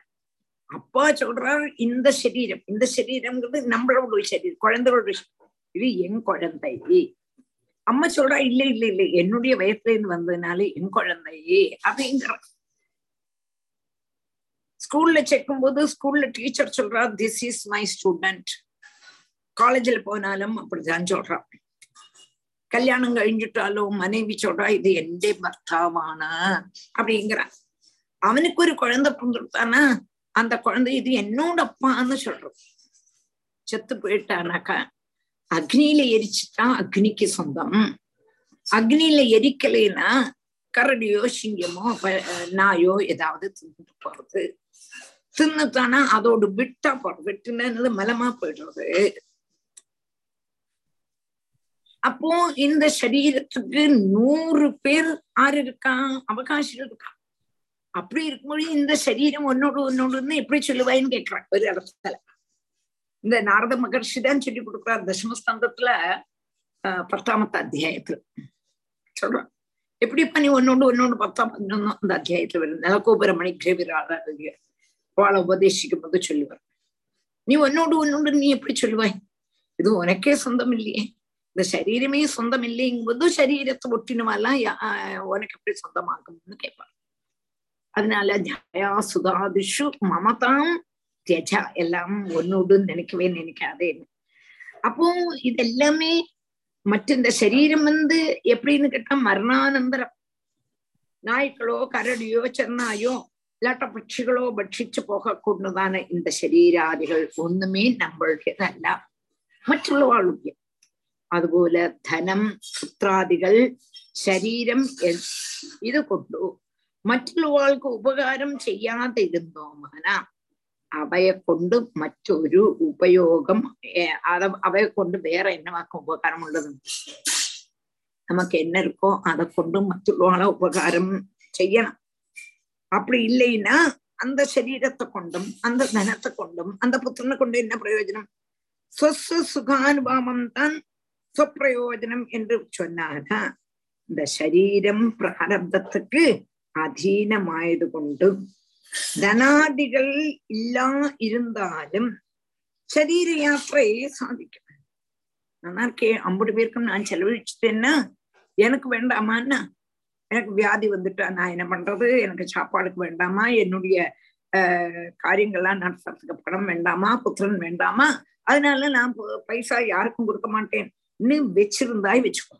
அப்பா சொல்றாரு இந்த சரீரம் இந்த சரீரம்ங்கிறது நம்மளோட சரீரம் குழந்தைகளோட இது என் குழந்தை. அம்மா சொல்றா இல்ல இல்ல இல்ல என்னுடைய வயசுல இருந்து வந்ததுனால என் குழந்தை அப்படிங்கிற ஸ்கூல்ல சேர்க்கும் போது ஸ்கூல்ல டீச்சர் சொல்றா திஸ் இஸ் மை ஸ்டூடெண்ட் காலேஜ்ல போனாலும் அப்படிதான் சொல்றான். கல்யாணம் கழிஞ்சிட்டாலும் மனைவி சொல்றா இது எந்த பர்த்தாவானா? அப்படிங்கிறான். அவனுக்கு ஒரு குழந்தை பிறந்துட்டானா அந்த குழந்தை இது என்னோட அப்பான்னு சொல்றோம் செத்து போயிட்டானாக்கா அக்னியில எரிச்சுட்டா அக்னிக்கு சொந்தம். அக்னியில எரிக்கலைன்னா கரடியோ சிங்கமோ நாயோ ஏதாவது தின்னுட்டு போறது. தின்னுட்டானா அதோடு விட்டா போறது விட்டுனது மலமா போயிடுறது. அப்போ இந்த சரீரத்துக்கு நூறு பேர் ஆறு இருக்கா? அவகாசம் இருக்கா? அப்படி இருக்கும்போது இந்த சரீரம் ஒன்னோடு ஒன்னோடுன்னு எப்படி சொல்லுவாயின்னு கேட்கிறான் ஒரு இடத்துல. இந்த நாரத மகர்ஷி தான் சொல்லி கொடுக்குறார் தசமஸ்தந்தத்துல ஆஹ் பத்தாமத்த அத்தியாயத்துல. சொல்றான். எப்படி நீ ஒன்னோடு ஒன்னோடு பத்தாம் பதினொன்னு அந்த அத்தியாயத்துல வருது நிலக்கோபுர மணி அவளை உபதேசிக்கும் போது சொல்லுவார் நீ ஒன்னோடு ஒன்னோடு நீ எப்படி சொல்லுவாய் இது உனக்கே சொந்தம் இல்லையே இந்த சரீரமே சொந்தம் இல்லைங்கும்போது சரீரத்தை ஒட்டினவெல்லாம் உனக்கு எப்படி சொந்தமாகும்னு கேட்பார் அதனால ஜயா சுதாதிஷு மமதாம் தியஜா எல்லாம் ஒன்னோடு நினைக்கவே நினைக்காதேன்னு அப்போ இதெல்லாமே மற்ற இந்த சரீரம் வந்து எப்படின்னு கேட்டா மரணானந்தரம் நாய்க்களோ கரடியோ சென்னாயோ ഇല്ലാട്ട പക്ഷികളോ ഭക്ഷിച്ചു പോകക്കൊണ്ടതാണ് ഇന്ന ശരീരാദികൾ ഒന്നുമേ നമ്മളുടേതല്ല മറ്റുള്ളവാളുടെ അതുപോലെ ധനം പുത്രാദികൾ ശരീരം ഇത് കൊണ്ടു മറ്റുള്ളവാൾക്ക് ഉപകാരം ചെയ്യാതിരുന്നോമാന അവയെ കൊണ്ട് മറ്റൊരു ഉപയോഗം അവയെ കൊണ്ട് വേറെ എന്നവാക്ക് ഉപകാരമുള്ളത് നമുക്ക് എന്നെ இருக்கോ அதை கொண்டு மറ്റുள்ளவாളെ ഉപകാരം ചെയ്യണം அப்படி இல்லைன்னா அந்த சரீரத்தை கொண்டும் அந்த தனத்தை கொண்டும் அந்த புத்திரனை கொண்டு என்ன பிரயோஜனம்? ஸ்வஸ்வ சுகானுபாவம் தான் சொப்பிரயோஜனம் என்று சொன்னாக இந்த சரீரம் பிராரப்தத்துக்கு அதீனமாயது கொண்டு தனாதிகள் இல்லா இருந்தாலும் சரீர யாத்திரையை சாதிக்கும். நல்லா இருக்கே ஐம்பது பேருக்கும் நான் செலவழிச்சுட்டேன்னா எனக்கு வேண்டாமான்னா எனக்கு வியாதி வந்துட்டா நான் என்ன பண்றது? எனக்கு சாப்பாடுக்கு வேண்டாமா? என்னுடைய ஆஹ் காரியங்கள்லாம் நடத்துறதுக்கு பணம் வேண்டாமா? புத்திரன் வேண்டாமா? அதனால நான் பைசா யாருக்கும் கொடுக்க மாட்டேன். நீ வச்சிருந்தாய் வச்சுக்கோ.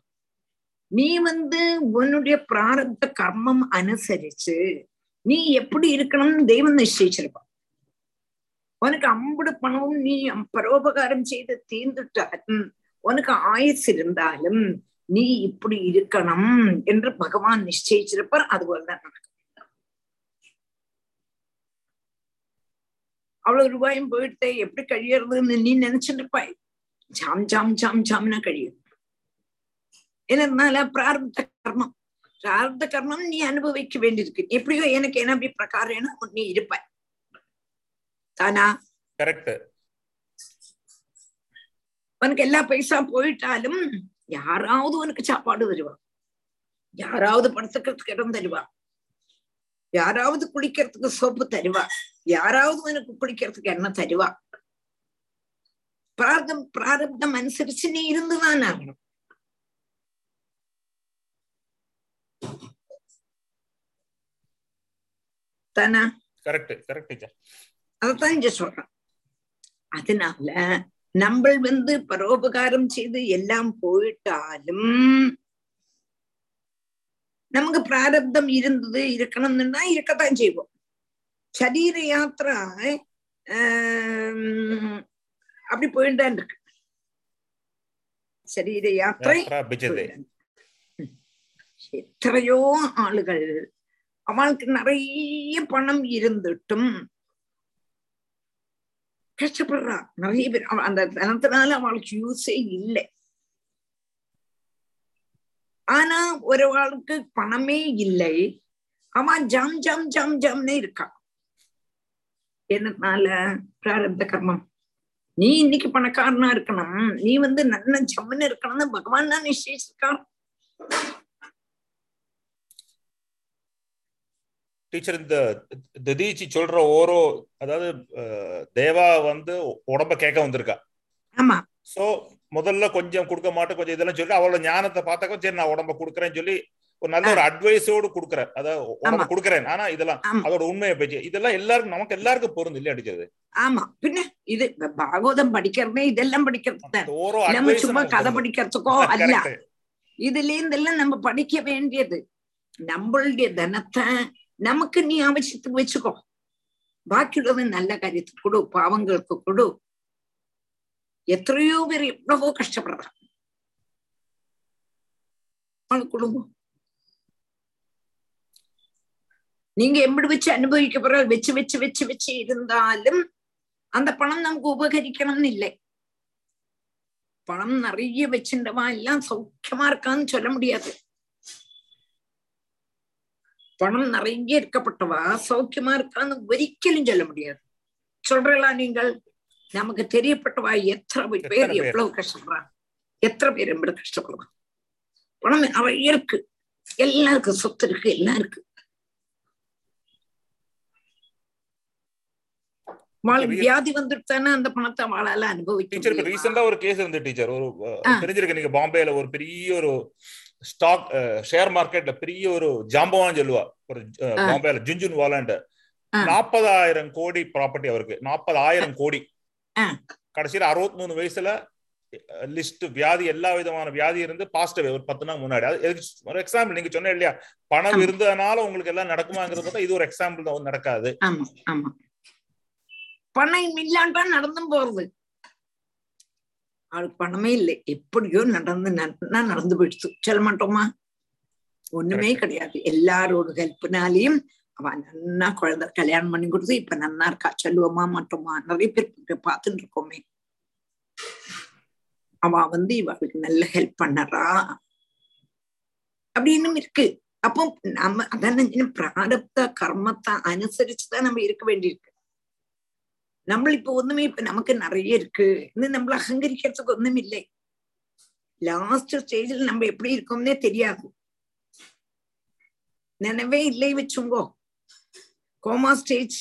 நீ வந்து உன்னுடைய பிராரத்த கர்மம் அனுசரிச்சு நீ எப்படி இருக்கணும்னு தெய்வம் நிச்சயிச்சிருப்பான் உனக்கு அம்புடு பணமும் நீ பரோபகாரம் செய்து தீர்ந்துட்டாலும் உனக்கு ஆயுஸ் இருந்தாலும் நீ இப்படி இருக்கணும் என்று பகவான் நிச்சயிச்சிருப்பார். அதுபோலதான் நடக்கும். அவ்வளவு ரூபாயும் போயிட்டு எப்படி கழியறதுன்னு நீ நினைச்சிட்டு இருப்பாய். ஜாம் ஜாம் ஜாம் ஜாம்னா கழியும். என்னதுனால பிரார்த்த கர்மம். பிரார்த்த கர்மம் நீ அனுபவிக்க வேண்டியிருக்கு. எப்படியோ எனக்கு என்ன அப்படி பிரகாரம் நீ இருப்பாய். தானா? கரெக்ட் உனக்கு எல்லா பைசா போயிட்டாலும் யாராவது உனக்கு சாப்பாடு தருவா. யாராவது படுத்துக்கிறதுக்கு இடம் தருவா. யாராவது குளிக்கிறதுக்கு சோப்பு தருவா. யாராவது உனக்கு குளிக்கிறதுக்கு எண்ணெய் தருவா. பிரார்த்தம் பிராரப்தம் அனுசரிச்சு நீ இருந்துதான் ஆகணும். தானா? கரெக்ட் கரெக்ட் அதைத்தான் இங்க சொல்றேன். அதனால நம்ம வந்து பரோபகாரம் செய்து எல்லாம் போயிட்டாலும் நமக்கு பிராரப்தம் இருந்தது இருக்கணும்னா இருக்கத்தான் செய்வோம் சரீர யாத்திரா ஆஹ் அப்படி போயிட்டான் இருக்கு சரீர யாத்திரை எத்தனையோ ஆளுகள் அவளுக்கு நிறைய பணம் இருந்துட்டும் கஷ்டப்படுறா. நிறைய பேர் அந்த தனத்தினால அவளுக்கு யூஸே இல்லை. ஆனா ஒருவாளுக்கு பணமே இல்லை. அவன் ஜாம் ஜாம் ஜாம் ஜாம்னே இருக்கா. என்னனால பிராரப்த கர்மம். நீ இன்னைக்கு பணக்காரனா இருக்கணும். நீ வந்து நல்ல ஜம்முன்னு இருக்கணும்னு பகவான் தான் நிச்சயிச்சிருக்கான். டீச்சர் இந்த திடீச்சி சொல்ற ஓரோ அதாவது தேவா வந்து உடம்ப கேட்க வந்திருக்கா. ஆமா. சோ முதல்ல கொஞ்சம் கொடுக்க மாட்டேன் கொஞ்சம் இதெல்லாம் சொல்லி அவளோட ஞானத்தை பார்த்தாக்க சரி நான் உடம்ப கொடுக்குறேன்னு சொல்லி ஒரு நல்ல ஒரு அட்வைஸோடு கொடுக்குறேன். அதாவது உடம்ப கொடுக்குறேன். ஆனா இதெல்லாம் அதோட உண்மையை பேச்சு. இதெல்லாம் எல்லாருக்கும் நமக்கு எல்லாருக்கும் பொருந்து இல்லையா அடிச்சது ஆமா. பின்ன இது பாகவதம் படிக்கிறதே இதெல்லாம் படிக்கிறது நம்ம சும்மா கதை படிக்கிறதுக்கோ அல்ல. இதுல இருந்தெல்லாம் நம்ம படிக்க வேண்டியது நம்மளுடைய தனத்தை நமக்கு நீ ஆவசியத்துக்கு வச்சுக்கோ. பாக்கியுள்ளது நல்ல காரியத்துக்கு கொடு பாவங்களுக்கு கொடு. எத்தனையோ பேர் எவ்வளவோ கஷ்டப்படுறாங்க. குடும்பம் நீங்க எப்படி வச்சு அனுபவிக்க போற வச்சு வச்சு வச்சு வச்சு இருந்தாலும் அந்த பணம் நமக்கு உபகரிக்கணும்னு இல்லை. பணம் நிறைய வச்சுட்டவா எல்லாம் சௌக்கியமா இருக்கான்னு சொல்ல முடியாது. பணம் நிறைய இருக்கப்பட்டவா? சௌக்கியமா இருக்கான்னு ஒரிக்கலும் சொல்ல முடியாது. சொல்றீங்களா நீங்கள்? நமக்கு தெரியப்பட்டவா? எத்தனை பேர் எவ்வளவு கஷ்டப்படுறாங்க? எத்தனை பேர் எப்படி கஷ்டப்படுவாங்க பணம் நிறைய இருக்கு. எல்லாருக்கும் சொத்து இருக்கு எல்லாம் இருக்கு. வியாதி வந்துட்டானே அந்த பணத்தை அனுபவிக்க ரீசெண்டா ஒரு கேஸ் இருந்து டீச்சர். ஒரு தெரிஞ்சிருக்கு நீங்க பாம்பேல ஒரு பெரிய ஒரு ஸ்டாக் ஷேர் மார்க்கெட்ல பெரிய ஒரு ஜாம்பவான் சொல்லுவா. ஒரு பாம்பேல ஜுஞ்சுன் வாலாண்ட் நாற்பதாயிரம் கோடி ப்ராப்பர்ட்டி அவருக்கு. நாற்பதாயிரம் கோடி. கடைசியில அறுபத்தி மூணு வயசுல லிஸ்ட் வியாதி எல்லா விதமான வியாதி இருந்து பாசிட்டிவ் ஒரு பத்து நாள் முன்னாடி. அது ஒரு எக்ஸாம்பிள் நீங்க சொன்ன இல்லையா? பணம் இருந்ததுனால உங்களுக்கு எல்லாம் நடக்குமாங்கிறது இது ஒரு எக்ஸாம்பிள் தான் நடக்காது. பணம் இல்லாண்டா நடந்தும் போறது. அவளுக்கு பணமே இல்லை. எப்படியோ நடந்து நன்னா நடந்து போயிடுச்சு. சொல்ல மாட்டோமா ஒண்ணுமே கிடையாது. எல்லாரோட ஹெல்ப்னாலையும் அவ நன்னா குழந்தை கல்யாணம் பண்ணி கொடுத்து இப்ப நன்னா இருக்கா? சொல்லுவோமா மாட்டோமா? நிறைய பேர் பார்த்துட்டு இருக்கோமே. அவ வந்து இவளுக்கு நல்ல ஹெல்ப் பண்ணறா. அப்படின்னு இருக்கு. அப்போ நம்ம அதான் பிராரப்த கர்மத்தை அனுசரிச்சுதான் நம்ம இருக்க வேண்டியிருக்கு. நம்ம இப்ப ஒண்ணுமே இப்ப நமக்கு நிறைய இருக்கு. இன்னும் நம்மள அகங்கரிக்கிறதுக்கு ஒண்ணும் இல்லை லாஸ்ட் ஸ்டேஜில் நம்ம எப்படி இருக்கோம்னே தெரியாது. நினைவே இல்லை வச்சுங்கோ. கோமா ஸ்டேஜ்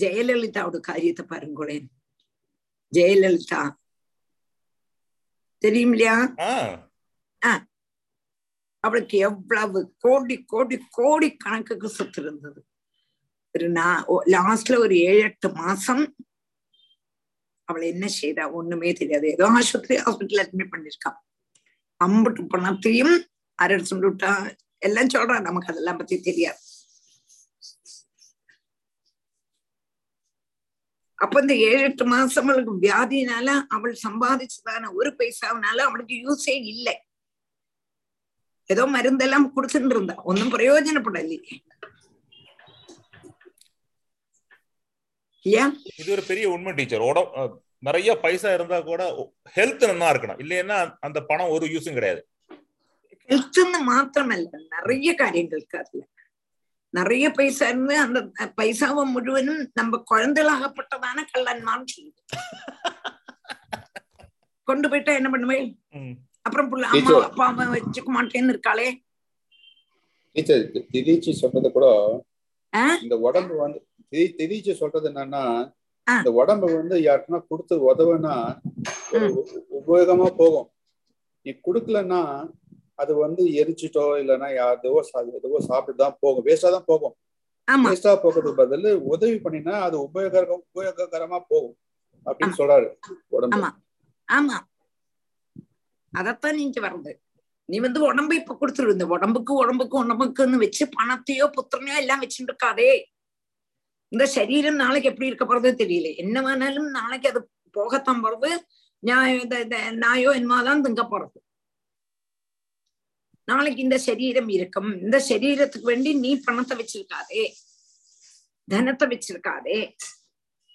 ஜெயலலிதாவோட காரியத்தை பாருங்களேன். ஜெயலலிதா. தெரியும் இல்லையா? அவளுக்கு எவ்வளவு கோடி கோடி கோடி கணக்குக்கு சொத்து இருந்தது. ஒரு லாஸ்ட்ல ஒரு ஏழு எட்டு மாசம் அவளை என்ன செய்தா? ஒண்ணுமே தெரியாது. ஏதோ ஆஸ்பத்திரி ஹாஸ்பிட்டல் அட்மிட் பண்ணிருக்கான் அம்புட்டு பணத்தையும் அரசு விட்டா எல்லாம் சொல்றா நமக்கு அதெல்லாம் பத்தி தெரியாது. அப்ப இந்த ஏழு எட்டு மாசம் அவளுக்கு வியாதினால அவள் சம்பாதிச்சதான ஒரு பைசாவினால அவளுக்கு யூஸே இல்லை. ஏதோ மருந்தெல்லாம் கொடுத்துட்டு இருந்தா. ஒன்னும் பிரயோஜனப்படலையே இல்லையா இது ஒரு பெரிய உண்மை டீச்சர். உட அஹ் நிறைய பைசா இருந்தா கூட ஹெல்த் நல்லா இருக்கணும். இல்லைன்னா அந்த பணம் ஒரு யூஸும் கிடையாது. ஹெல்த்னு மாத்திரமல்ல. நிறைய காரியங்கள் இருக்கு அதுல. நிறைய பைசா இருந்து அந்த பைசாவை முழுவதும் நம்ம குழந்தைகளாகப்பட்டதான கள்ளன்மான்னு சொல்லுது. கொண்டு போயிட்டா என்ன பண்ணுவேன். அப்புறம் புள்ள அம்மா. அப்பா அம்மா வச்சுக்க மாட்டேன்னு இருக்காளே. டீச்சர் திடீச்சு சொல்றது கூட ஆ? இந்த உடம்பு வந்து திதி- திடீச்சு சொல்றது என்னன்னா. இந்த உடம்பு வந்து யாருக்குன்னா கொடுத்து உதவுனா உபயோகமா போகும். நீ கொடுக்கலன்னா அது வந்து எரிச்சிட்டோ இல்லைன்னா சா- எதுவோ சாப்பிட்டு தான் போகும். வேஸ்டா தான் போகும். வேஸ்டா போகிறதுக்கு பதில் உதவி பண்ணினா அது உபயோகரம் உபயோககரமா போகும் அப்படின்னு சொல்றாரு உடம்பு. ஆமா. ஆமா. அதத்தான் நீங்க வர்றது. நீ வந்து உடம்பு இப்ப கொடுத்துரு. இந்த உடம்புக்கு உடம்புக்கு உடம்புக்குன்னு வச்சு பணத்தையோ புத்திரனையோ எல்லாம் வச்சுட்டு இருக்காதே. இந்த சரீரம் நாளைக்கு எப்படி இருக்க போறது தெரியல. என்ன வேணாலும் நாளைக்கு அது போகத்தான் போறது. நாயோ என்னமாதான் திங்க போறது. நாளைக்கு இந்த சரீரம் இருக்கும். இந்த சரீரத்துக்கு வேண்டி நீ பணத்தை வச்சிருக்காதே. தனத்தை வச்சிருக்காதே.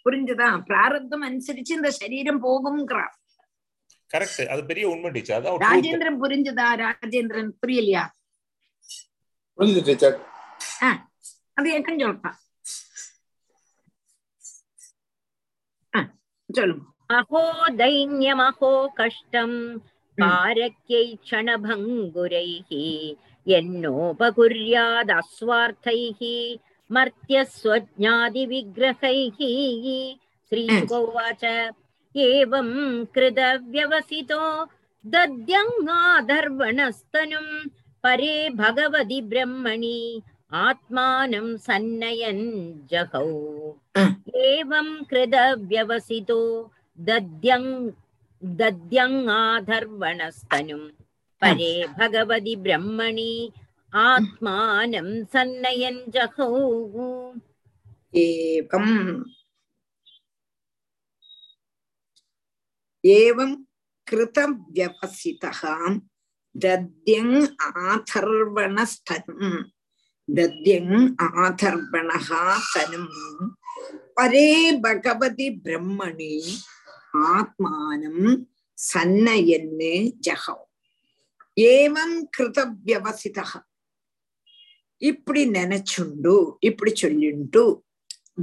புரிஞ்சுதா? பிராரப்தம் அனுசரிச்சு இந்த சரீரம் போகும்ங்கிறார். கரெக்ட் அது பெரிய உண்மை டீச்சர். ராஜேந்திரன் புரிஞ்சுதா? ராஜேந்திரன் புரியலையா? டீச்சர். அது ஏக்கம் சொல்றான் ஆ, சொல்லுங்க अहो दैन्यमहो कष्टम् कारक्यै क्षणभङ्गुरैः यन्नोपकुर्यादस्वार्थैः मर्त्यस्वज्ञादिविग्रहैः श्रीशुक उवाच एवं कृतव्यवसितो दद्यङ्गाधर्वणस्तनुम् परे भगवति ब्रह्मणि आत्मानं सन्नयन् जगौ एवं कृतव्यवसितो दद्यं दद्यङाधर्वणस्तनुं परे भगवति ब्रह्मणि आत्मानं सन्नयन् जगौ एवम् एवं कृतव्यवसितः दद्यङ् आथर्वणस्तनुम् தத்யங் ஆதர்வணः தனும் பரே பகவதி பிரம்மணி ஆத்மானம் சன்னயன்னு ஜகம் ஏவம் கிருதவியவசித இப்படி நினைச்சுண்டு இப்படி சொல்லிண்டு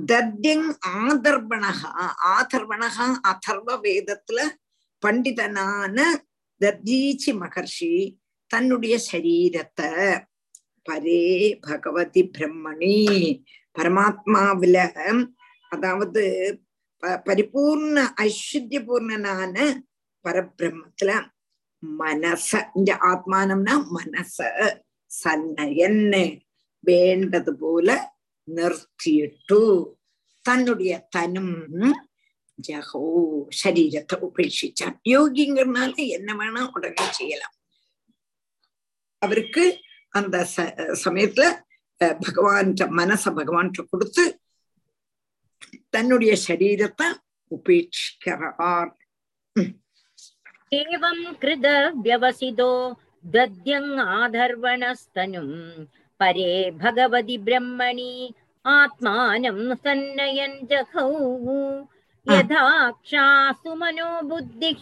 தத்யங் ஆதர்பணகா ஆதர்வணக அதர்வ வேதத்துல பண்டிதனான தத்தீச்சி மகர்ஷி தன்னுடைய சரீரத்தை பரே பகவதி பிரம்மணி. பரமாத்மாவில அதாவது பரிபூர்ண ஐஸ்வர்ய பூர்ணனான பரபிரம்மத்துல மனச இந்த ஆத்மானம்னா மனச சன்னயன் வேண்டது போல நிறுத்திட்டு தன்னுடைய தனும் ஜகோ சரீரத்தை உபேட்சிச்சான். யோகிங்கிறனால என்ன வேணா உடனே செய்யலாம். அவருக்கு அந்த ச- சமயத்துல அஹ், பகவான்கிட்ட மனச பகவான்கிட்ட கொடுத்து தன்னுடைய சரீரத்தை உபேட்சிக்கிறார் एवं कृत व्यवसितो दद्यङ्गाधर्वणस्तनुम् परे भगवति ब्रह्मणि आत्मानं सन्नयन् जहौ यथाक्षासु मनो बुद्धिः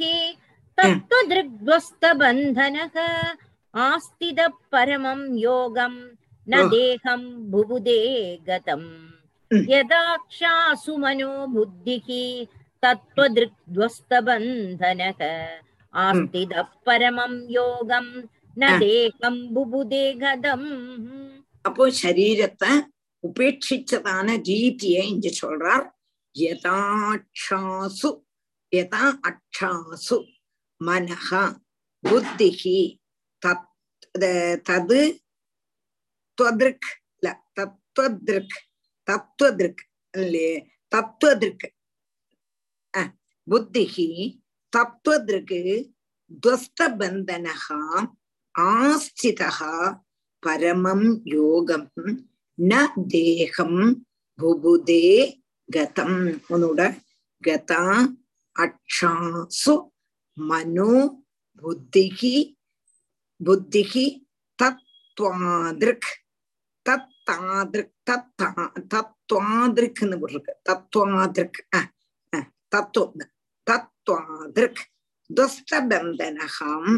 तत्त्वदृग्ध्वस्तबन्धनः आस्तिदः परमं योगं न Oh. देहं बुबुदे गतम् Mm. यदाक्षासु मनो बुद्धिः तत्त्वदृग्ध्वस्तबन्धनः आस्तिदः परमं योगं न Ah. देहं बुबुदे गतम् அப்போ சரீரத்தை உபேட்சிச்சதான ரீதியை இங்க சொல்றார் யதாட்சாசு யதா அக்ஷாசு மனஹ புத்திஹி தது துவதிருக் இல்ல தத்துவதிருக் தத்துவதிருக் இல்லையே தத்துவதிருக் புத்திஹி தத்துவதிருக்கு துவஸ்தபந்தனகா ஆஸ்திதா பரமம் யோகம் ந தேகம் புபுதே கதம். உன்னோட கதா அக்ஷாசு மனோ புத்திகி புத்திகி தத்வாதிருக் தத்தாதிருக் தத்தா தத்வாதிருக்குன்னு போட்டிருக்கு தத்வாதிருக் தத்துவம் தத்வாதிருக் துவஸ்தபந்தனகாம்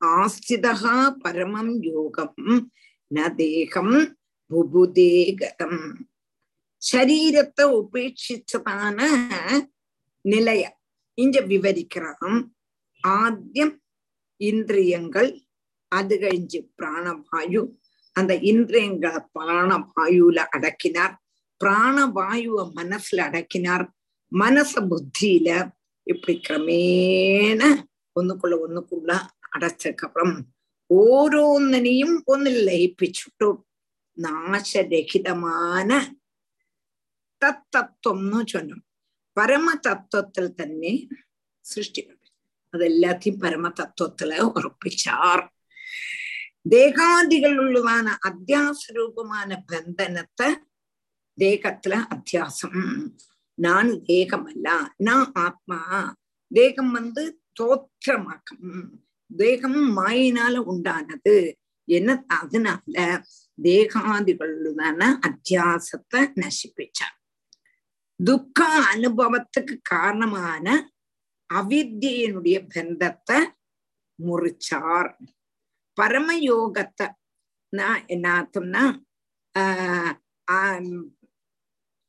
ஆஸ்திதா பரமம் யோகம் ந தேகம் புபுதேகதம் சரீரத்தை உபேட்சிச்சதான நிலைய இங்க விவரிக்கிறான் ஆத்தியம் இந்திரியங்கள் അത് കഴിഞ്ഞ് പ്രാണവായു அந்த இந்திரியங்களை பிராணவாயுல அடக்கினார் பிராணவாயுவை மனசுல அடக்கினார் மனச புத்தியில இப்படி கிரமேண ஒண்ணுக்குள்ள ஒண்ணுக்குள்ள அடைச்சக்கப்புறம் ഓരോന്നിനെയും ഒന്നിൽ ലയിപ്പിച്ചിട്ടു നാശരഹിതമാണ് തത്തത്വം എന്ന് ചൊല്ലും പരമതത്വത്തിൽ തന്നെ സൃഷ്ടികൾ അതെല്ലാത്തെയും പരമതത്വത്തില് ഉറപ്പിച്ചാർ தேகாதிகளுள்ளதான அத்தியாச ரூபமான பந்தனத்தை தேகத்துல அத்தியாசம் நான் தேகம் அல்ல நான் ஆத்மா தேகம் வந்து தோற்றமாக்கம் தேகம் மாயினால உண்டானது என்ன அதனால தேகாதிகளுள்ளதான அத்தியாசத்தை நசிப்பிச்சார் துக்க அனுபவத்துக்கு காரணமான அவித்தியனுடைய பந்தத்தை முறிச்சார் பரமயோகத்தை நான் என்ன அர்த்தம்னா ஆஹ்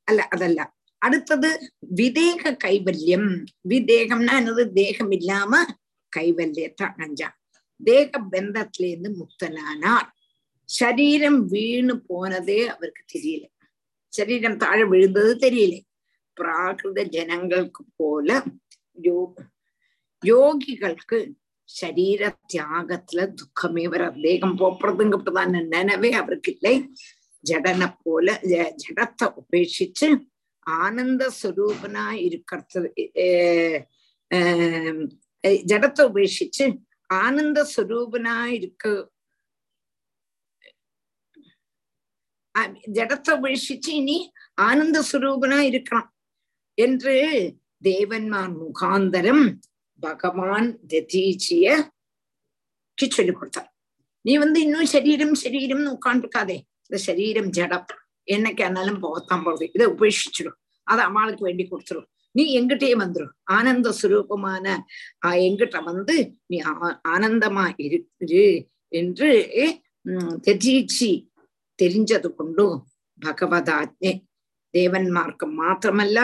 அல்ல அதல்ல. அடுத்தது விதேக கைவல்யம். விதேகம்னா என்னது? தேகம் இல்லாம கைவல்யத்தை அடைஞ்சான் தேக பந்தத்துல இருந்து முக்தனானார். சரீரம் வீணு போனதே அவருக்கு தெரியல. சரீரம் தாழ விழுந்தது தெரியல. பிராகிருத ஜனங்களுக்கு போல யோ யோகிகளுக்கு சரீர தியாகத்துல துக்கமே வர தேகம் போப்படுறதுங்கிறதான நினைவே அவருக்கு இல்லை. ஜடனை போல ஜடத்தை உபேட்சிச்சு ஆனந்த ஸ்வரூபனா இருக்கிறது. ஜடத்தை உபேட்சிச்சு ஆனந்த ஸ்வரூபனா இருக்க. ஜடத்தை உபேட்சிச்சு இனி ஆனந்த ஸ்வரூபனா இருக்கிறான் என்று தேவன்மார் முகாந்தரம் பகவான் ததீச்சிய சொல்லி கொடுத்தார். நீ வந்து இன்னும் சரீரம் சரீரம்னு உட்காந்துருக்காதே இந்த சரீரம் ஜடம். என்னைக்கு ஆனாலும் போகத்தான் போகுது. இதை உபேஷிச்சிடும் அதை அம்மாளுக்கு வேண்டி கொடுத்துரும். நீ எங்கிட்டே வந்துடும் ஆனந்த சுரூபமான எங்கிட்ட வந்து நீ ஆனந்தமா இரு என்று தெரிஞ்சி தெரிஞ்சது கொண்டும் பகவதாஜை தேவன்மார்க்கும் மாத்திரமல்ல.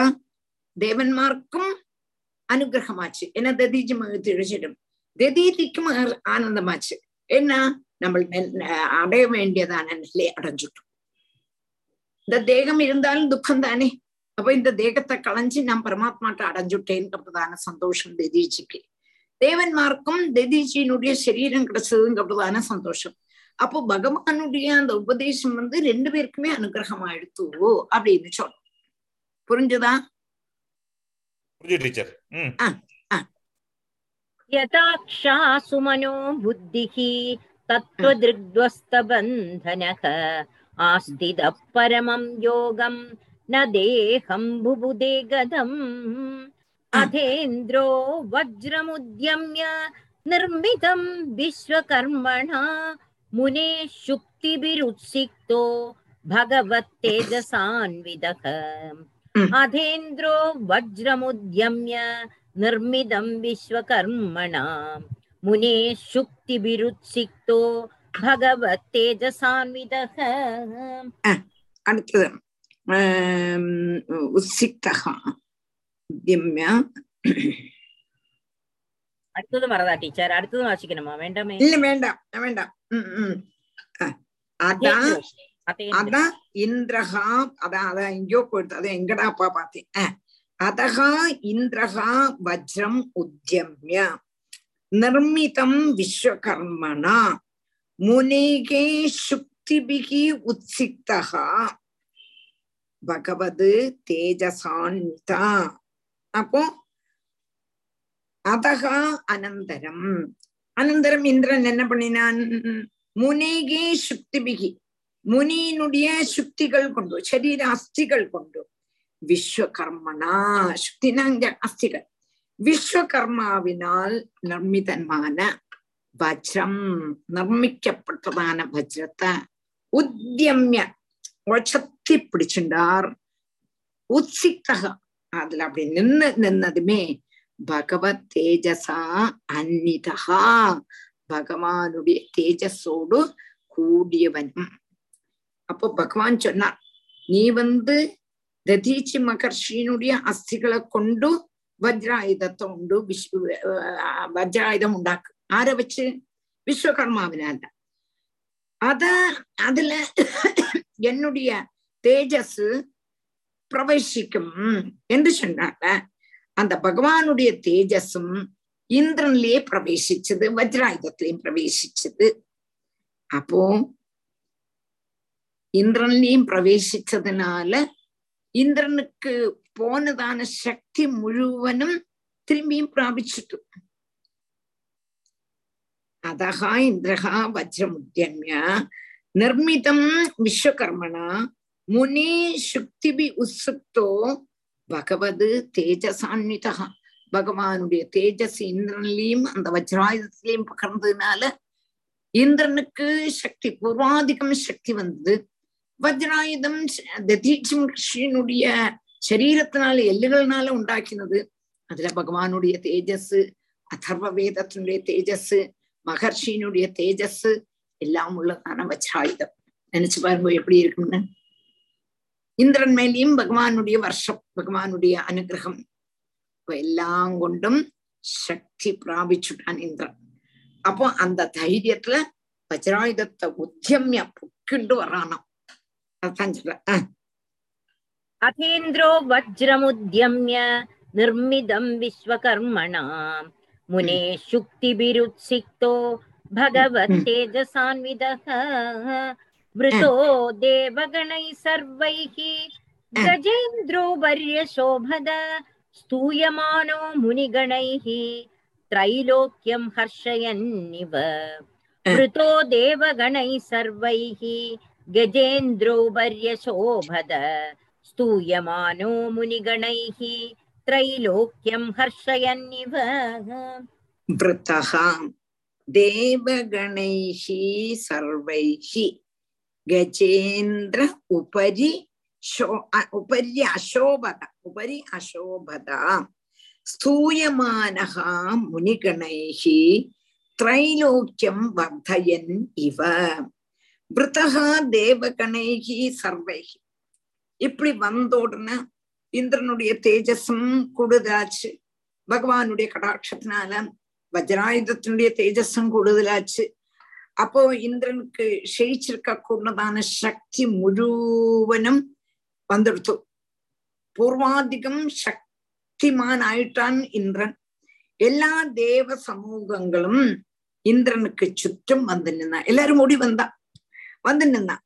தேவன்மார்க்கும் அனுகிரகமாச்சு ஏன்னா ததீஜம் திழிச்சிடும் ததீதிக்கும் ஆனந்தமாச்சு என்ன நம்ம அடைய வேண்டியதான நிலை அடைஞ்சிட்டோம் இந்த தேகம் இருந்தாலும் துக்கம் தானே அப்ப இந்த தேகத்தை களைஞ்சு நான் பரமாத்மாட்ட அடைஞ்சுட்டேங்கிறதான சந்தோஷம் ததீஜிக்கு தேவன்மார்க்கும் ததீஜியினுடைய சரீரம் கிடைச்சதுங்கிறதான சந்தோஷம் அப்போ பகவானுடைய அந்த உபதேசம் வந்து ரெண்டு பேருக்குமே அனுகிரகம் ஆயிடுத்துவோ அப்படின்னு சொன்னோம் புரிஞ்சுதா टीचर् यथाक्षा सुमनो बुद्धिः तत्त्वदृग्ध्वस्तबन्धनः आस्थितः परमं योगं न देहं बुबुदे गदम् अधेन्द्रो वज्रमुद्यम्य निर्मितं विश्वकर्मणा मुने शुक्तिभिरुत्सिक्तो भगवत्तेजसान्विदः अधीन्द्रो वज्रमुद्यम्य निर्मिदं विश्वकर्मणा मुनेः शुक्तिभिरुत्सिक्तो भगवत्तेजसान्वितः அடுத்தது உச்சித்தகா உத்தியம்யா அடுத்தது வரதா டீச்சர் அடுத்தது வாசிக்கணுமா வேண்டாமே இல்ல வேண்டாம் வேண்டாம் அதான் அதான் இந்திரகா அதான் அதான் எங்கேயோ போயிடுது. அது எங்கடா அப்பா பார்த்தேன் அதகா இந்திரகா வஜ்ரம் உத்தியமிய நிர்மிதம் விஸ்வகர்மனா முனேகே சுக்திபிகி உத்சிக்தகா பகவது தேஜசான்விதா. அப்போ அதகா அனந்தரம். அனந்தரம் இந்திரன் என்ன பண்ணினான்? முனேகே சுக்திபிகி. முனியினுடைய சுக்திகள் கொண்டு சரீர அஸ்திகள் கொண்டு விஸ்வகர்மனா சுக்தினா இங்க அஸ்திகள். விஸ்வகர்மாவினால் நிர்மிதமான வஜ்ரம் நிர்மிக்கப்பட்டதான வஜ்ரத்தை உத்தியமிய உழச்சத்தி பிடிச்சின்றார் உத்சித்தக அதுல அப்படி நின்று நின்னதுமே பகவத் தேஜசா அந்நிதா பகவானுடைய தேஜஸோடு கூடியவனும் அப்போ பகவான் சொன்னார் நீ வந்து ததீச்சி மகர்ஷியினுடைய அஸ்திகளை கொண்டு வஜ்ராயுதத்தை உண்டு விஷ் வஜ்ராயுதம் உண்டாக்கு. ஆரை வச்சு? விஸ்வகர்மாவினால அத அதுல என்னுடைய தேஜஸ் பிரவேசிக்கும் என்று சொன்னாங்க. அந்த பகவானுடைய தேஜஸும் இந்திரன்லயே பிரவேசிச்சது வஜ்ராயுதத்திலையும் பிரவேசிச்சது. அப்போ இந்திரன்லையும் பிரவேசிச்சதுனால இந்திரனுக்கு போனதான சக்தி முழுவனும் திரும்பியும் பிராபிச்சிட்டு. அதகா இந்திரகா வஜ்ரமுத்தியன்ய நிர்மிதம் விஸ்வகர்மணா முனி சுக்திபி உசுக்தோ பகவது தேஜசான்விதா. பகவானுடைய தேஜஸ் இந்திரன்லயும் அந்த வஜ்ராயுதத்திலையும் பகர்ந்ததுனால இந்திரனுக்கு சக்தி பூர்வாதிகம் சக்தி வந்தது. வஜ்ராயுதம் ததீட்சம் கிருஷ்ணனுடைய சரீரத்தினால எல்லுகள்னால உண்டாக்கினது. அதுல பகவானுடைய தேஜஸ் அதர்வ வேதத்தினுடைய தேஜஸ் மகர்ஷியினுடைய தேஜஸ் எல்லாம் உள்ளதான வஜ்ராயுதம். நினைச்சு பாருங்க எப்படி இருக்கும்னு. இந்திரன் மேலேயும் பகவானுடைய வருஷம் பகவானுடைய அனுகிரகம். எல்லாம் கொண்டும் சக்தி பிராபிச்சுட்டான் இந்திரன். அப்போ அந்த தைரியத்துல வஜ்ராயுதத்தை உத்தியமிய புக்கிண்டு வரானாம். अथेन्द्रो वज्रमुद्यम्य निर्मिदं विश्वकर्मणा। मुने शुक्तिभिरुत्सिक्तो भगवत्तेजसान्विदः वृतो देवगणैः सर्वैः। गजेन्द्रो वर्यशोभद स्तूयमानो मुनिगणैः। त्रैलोक्यं हर्षयन्निव। वृतो देवगणैः सर्वैः। गजेन्द्रो वर्यशोभद स्तूयमानो मुनिगणैः त्रैलोक्यं हर्षयन्निव वृतः देवगणैः सर्वैः गजेन्द्र उपरि शो उपरि अशोभत उपरि अशोभत स्तूयमानः मुनिगणैः त्रैलोक्यं वर्धयन् इव விரதா தேவகணைகி சர்வைகி இப்படி வந்த உடனே இந்திரனுடைய தேஜஸும் கூடுதலாச்சு. பகவானுடைய கடாட்சத்தினால வஜ்ராயுதத்தினுடைய தேஜஸும் கூடுதலாச்சு. அப்போ இந்திரனுக்கு ஷயிச்சிருக்க கூடதான சக்தி முழுவனும் வந்துடுத்து. பூர்வாதிகம் சக்திமான் ஆயிட்டான் இந்திரன். எல்லா தேவ சமூகங்களும் இந்திரனுக்கு சுற்றும் வந்து நின்னா. எல்லாரும் ஓடி வந்தான் வந்து நின்னா.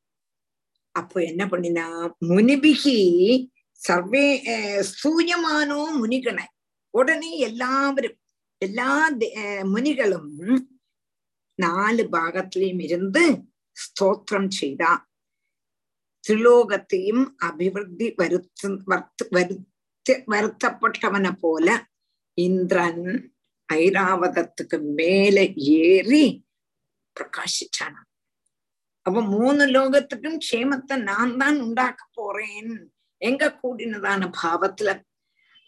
அப்போ என்ன பண்ணினா முனிபிகி சர்வே சூயமானோ முனிகனை. உடனே எல்லாவரும் எல்லா முனிகளும் நாலு பாகத்திலையும் இருந்து ஸ்தோத்திரம் செய்தா. திரிலோகத்தையும் அபிவிருத்தி வருத்து வர்த்து வருத்த வருத்தப்பட்டவனை போல இந்திரன் ஐராவதத்துக்கு மேல ஏறி பிரகாசிச்சான அப்ப மூணு லோகத்துக்கும் க்ஷேமத்தை நான் தான் உண்டாக்க போறேன் எங்க கூடினதான பாவத்துல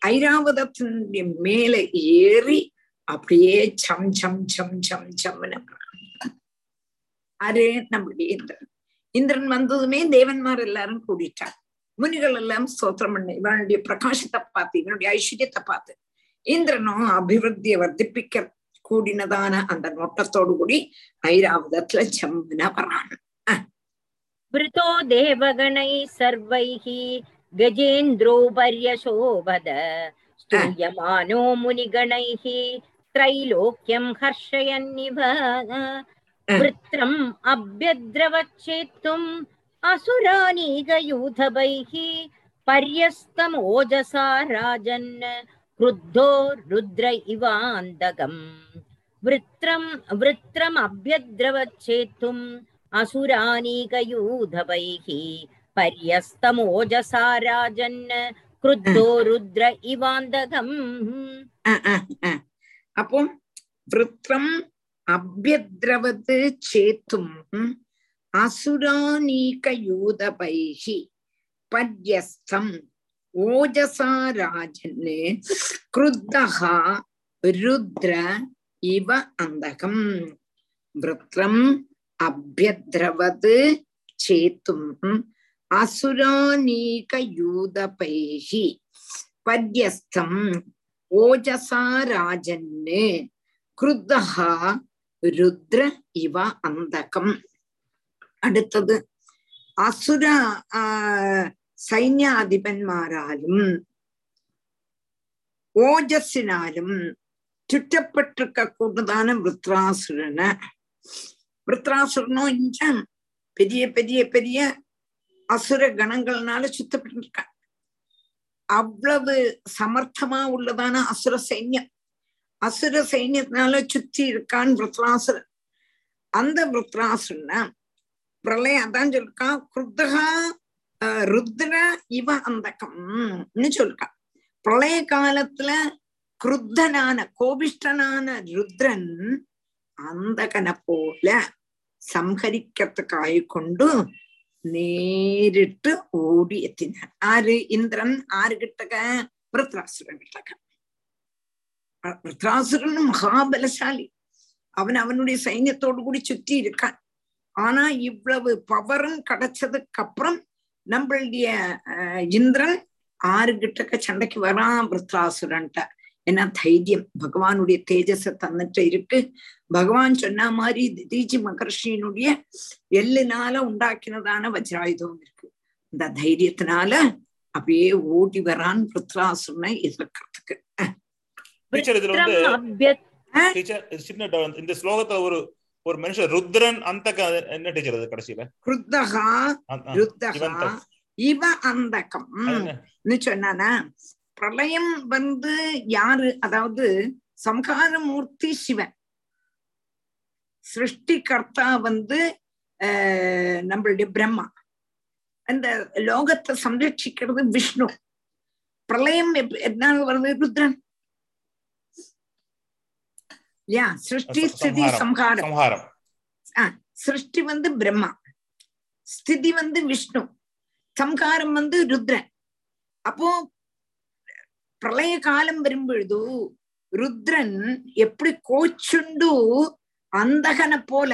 ஐராவதத்தினுடைய மேல ஏறி அப்படியே சம் சம் சம் சம் சம்னு அரே நம்முடைய இந்திரன் இந்திரன் வந்ததுமே தேவன்மார் எல்லாரும் கூடிட்டார் முனிகள் எல்லாம் ஸ்தோத்திரம் பண்ண இவனுடைய பிரகாசத்தை பார்த்து இவனுடைய ஐஸ்வர்யத்தை பார்த்து இந்திரனும் அபிவிருத்தியை வர்த்திப்பிக்க கூடினதான அந்த நோட்டத்தோடு கூடி ஐராவதத்துல சம்முன வரான் वृतो देवगणैः सर्वैः गजेन्द्रो पर्यशोभद स्तूयमानो मुनिगणैः त्रैलोक्यं हर्षयन्निव वृत्रम् अभ्यद्रवच्छेत्तुम् असुरानीकयूथभैः पर्यस्तमोजसा राजन् क्रुद्धो रुद्र इवान्दकम् वृत्रम् वृत्रमभ्यद्रवच्छेत्तुम् असुरानीकयूधवैः पर्यस्तमोजसा राजन् क्रुद्धो रुद्र इवान्दकम् அப்போ விருத்திரம் அபியத்ரவது சேத்தும் அசுரானீகயூதபைகி பர்யஸ்தம் ஓஜசா ராஜன் கிருத்தகா ருத்ர இவ அந்தகம் விருத்திரம் அபியத்ரவது சேத்தும். அசுராநீகயூதபைः பத்யஸ்தம் ஓஜசா ராஜன்னு. கிருத்தகா ருத்ர இவ அந்தகம். அடுத்தது அசுர சைன்யாதிபன்மாராலும் ஓஜஸினாலும் சுற்றப்பட்டிருக்க கூட்டதான விருத்ராசுரனை விருத்ராசுரனும் இஞ்சன். பெரிய பெரிய பெரிய அசுர கணங்கள்னால சுத்தப்பட்டிருக்கான். அவ்வளவு சமர்த்தமா உள்ளதான அசுர சைன்யம். அசுர சைன்யத்தினால சுத்தி இருக்கான் விருத்ராசுரன். அந்த விருத்ராசுரனை பிரளயம் அதான் சொல்லிருக்கான் குருத்தகா ருத்ர இவ அந்தகம்னு சொல்லிருக்கான் பிரளய காலத்துல குருத்தனான கோபிஷ்டனான ருத்ரன் அந்தகனை போல സംഹരിക്കത്തക്കായി കൊണ്ടു നേരിട്ട് ഓടി എത്തിനാൻ ആര് ഇന്ദ്രൻ ആര് കിട്ടക വൃത്രാസുരൻ കിട്ടക വൃത്രാസുരൻ மகாபலசாலி அவன் அவனுடைய சைன்யத்தோடு கூடி சுற்றி இருக்கான் ஆனா இவ்வளவு பவரும் கிடைச்சதுக்கு அப்புறம் நம்மளுடைய இந்திரன் ஆறு கிட்டக்க சண்டைக்கு வரான் விருத்ராசுரன்ட்ட ஏன்னா தைரியம்? பகவானுடைய தேஜஸ தந்துட்டு இருக்கு. பகவான் சொன்ன மாதிரி திதீஜி மகர்ஷியினுடைய எள்ளுனால உண்டாக்கினதான வஜ்ராயுதம் இருக்கு. இந்த தைரியத்தினால அப்படியே ஓடி வரான் விருத்ராசுரனை எதிர்க்கிறதுக்கு. இந்த ஸ்லோகத்துல ஒரு ஒரு மனுஷன் ருத்ரன் அந்த என்ன டீச்சர் அது கடைசியில? ருத்தகா ருத்தகா இவ அந்தகம். சொன்னானா? பிரளயம் வந்து யாரு? அதாவது சம்ஹாரமூர்த்தி சிவன். சிருஷ்டிகர்த்தா வந்து நம்மளுடைய பிரம்மா. அந்த லோகத்தை சம்ரட்சிக்கிறது விஷ்ணு. பிரளயம் என்ன வருது? ருத்ரன். யா சிருஷ்டி ஸ்திதி சம்ஹாரம். சிருஷ்டி வந்து பிரம்மா. ஸ்திதி வந்து விஷ்ணு. சம்ஹாரம் வந்து ருத்ரன். அப்போ പ്രളയ കാലം വരുമ്പോഴുതു ருத்ரன் எப்படி கோச்சுண்டு அந்தகனை போல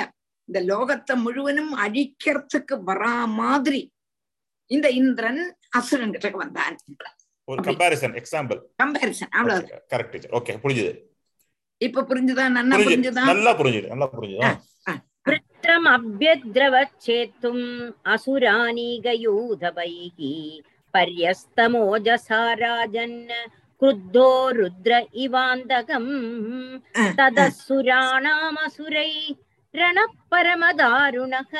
இந்த லோகத்தை முழுவதும் அழிக்கிறதுக்கு வரா மாதிரி இந்த இந்திரன் அசுரன் கிட்ட வந்தான் ஒரு கம்பாரிசன் எக்ஸாம்பிள் கம்பாரிசன் அவ்வளவு கரெக்ட் டீச்சர் ஓகே புரிஞ்சுது இப்ப புரிஞ்சுதா நல்லா புரிஞ்சுதா पर्यस्तमोजसा राजन् क्रुद्धो रुद्र इवान्दकम् तदसुराणामसुरै रणः परमदारुणः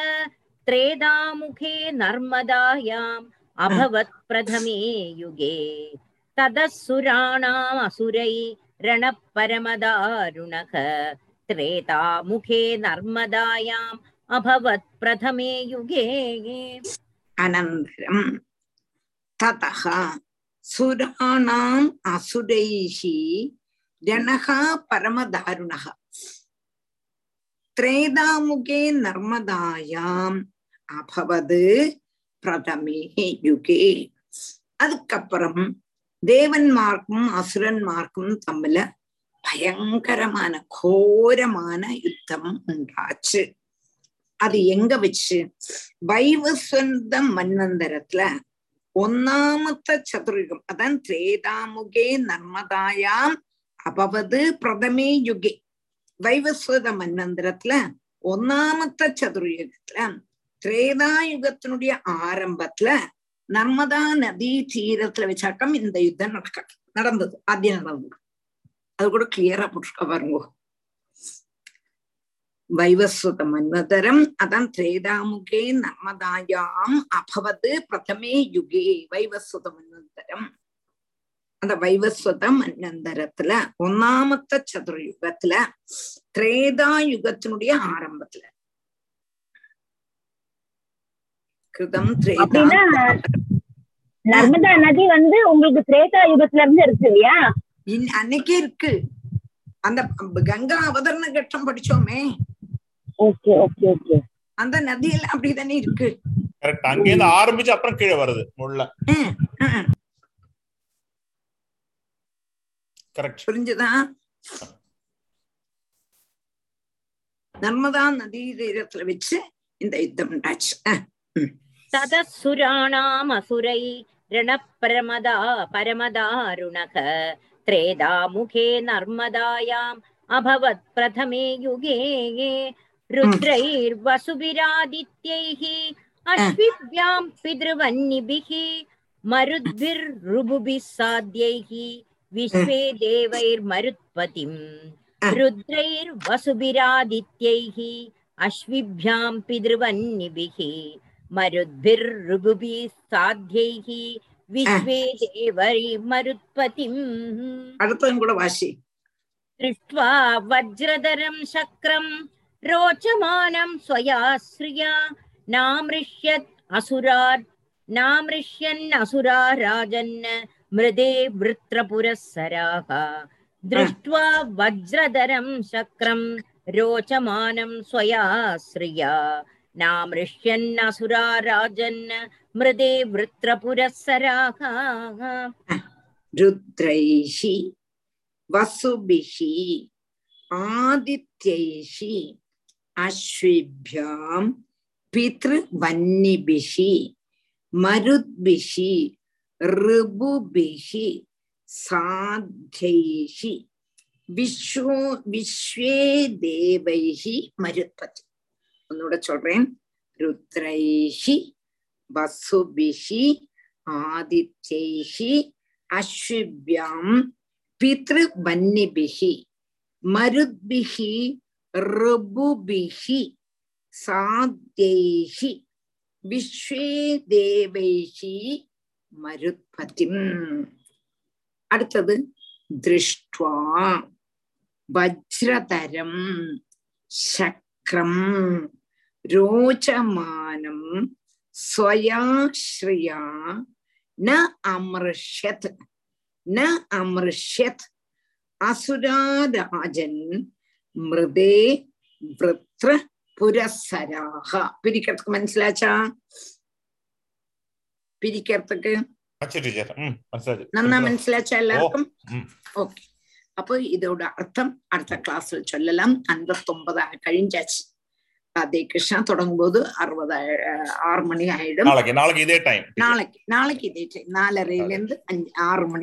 त्रेधामुखे नर्मदायाम् अभवत् प्रथमे युगे तदसुराणामसुरै रणः परमदारुणः त्रेतामुखे नर्मदायाम् अभवत् प्रथमे युगे अनन्तरम् ததா சுராணாம் அசுரைஹி ஜனகா பரமதாருணக திரேதாமுகே நர்மதாயாம் அபவது பிரதமே யுகே அதுக்கப்புறம் தேவன்மார்க்கும் அசுரன்மார்க்கும் தம்மில பயங்கரமான கோரமான யுத்தம் உண்டாச்சு. அது எங்க வச்சு? வைவஸ்வந்த மன்வந்தரத்துல ஒன்னாமத்த சதுர்யுகம் அதான் திரேதாமுகே நர்மதாயாம் அபவது பிரதமே யுகே வைவஸ்வத மன்னந்திரத்துல ஒன்னாமத்த சதுர்யுகத்துல திரேதாயுகத்தினுடைய ஆரம்பத்துல நர்மதா நதி தீரத்துல வச்சாக்கம் இந்த யுத்தம் நடக்க நடந்தது ஆദ്യം நடந்தது அது கூட கிளியரா போட்டிருக்க பாருங்க வைவஸ்வத மன்வதரம் அதான் திரேதாமுகே நர்மதாயாம் அபவது பிரதமே யுகே வைவஸ்வத மன்வந்தரம் அந்த வைவஸ்வத மன்னந்தரத்துல ஒன்னாமத்த சதுர்யுகத்துல திரேதா யுகத்தினுடைய ஆரம்பத்துல கிருதம் திரேதா நர்மதா நதி வந்து உங்களுக்கு திரேதா யுகத்துல இருந்து இருக்கு இல்லையா இன் அன்னைக்கே இருக்கு அந்த கங்கா அவதரண கட்டம் படிச்சோமே ஓகே ஓகே ஓகே. அந்த நதியில அப்படிதானே இருக்கு. கரெக்ட் அங்க இருந்து ஆரம்பிச்சு அப்புறம் கீழே வருது முள்ள. கரெக்ட் புரிஞ்சுதா? நர்மதா நதி தீரத்துல வச்சு இந்த யுத்தம் சதசுராணாம் அசுரை ரணப்பிரமதா பரமதாருணக. த்ரேதாமுகே நர்மதாயாம். அபவத் பிரதமே யுகே रुद्रैर्वसुभिरादित्यैः अश्विभ्याम् पितृवन्निभिः मरुद्भिर्रुबुभिः साध्यैः विश्वे देवैर्मरुत्पतिम् रुद्रैर्वसुभिरादित्यैः अश्विभ्याम् पितृवन्निभिः मरुद्भिर्रुबुभिः साध्यैः विश्वे देवैर्मरुत्पतिम् दृष्ट्वा वज्रधरम् शक्रम् रोचमानं स्वयाश्रिया नामृष्यत् असुरात् नामृष्यन्नसुरा राजन् मृदे वृत्रपुरःसराः दृष्ट्वा वज्रधरं शक्रं रोचमानं स्वयाश्रिया नामृष्यन्नसुरा राजन् मृदे वृत्रपुरःसराः रुद्रैः वसुभिः आदित्यैः அஸ்விபியாம் பித்ருவன்னிபிஷி மருத்பிஷி ரிபுபிஷி சாத்தைஷி விஸ்வோ விஸ்வே தேவைஹி மருத்பதி ஒன்னோட சொல்றேன் ருத்ரைஹி வசுபிஷி ஆதித்யைஹி அஸ்விபியாம் பித்ருவன்னிபிஷி மருத்பிஷி ருபுபிஹி சாத்தேஹி விஸ்வே தேவைஹி மருத்பதிம் அடுத்தது திருஷ்டுவா வஜ்ரதரம் சக்ரம் ரோச்சமானம் ஸ்வயாஸ்ரியா ந அமர்ஷ்யத் ந அமர்ஷ்யத் அசுராராஜன் மிருதே விருத்ர புரசராக பிரிக்கிறதுக்கு മനസ്സിലാച്ചാ പിരിക്കർത്തക്ക് ஆச்சு டீச்சர் ம் മനസ്സിലായി നന്നാ മനസ്സിലാച്ചാ എല്ലാവർക്കും ம். ஓகே அப்போ இதோட அர்த்தம் அடுத்த கிளாஸ்ல சொல்லலாம் ஐம்பத்தொன்பதா கழிஞ்சாச்சு ராதே கிருஷ்ணா தொடங்கும் போது அறுபது ஆறு மணி ஆயிடும் நாளைக்கு நாளைக்கு இதே டைம் நாளைக்கு நாளைக்கு இதே time. நாலரைல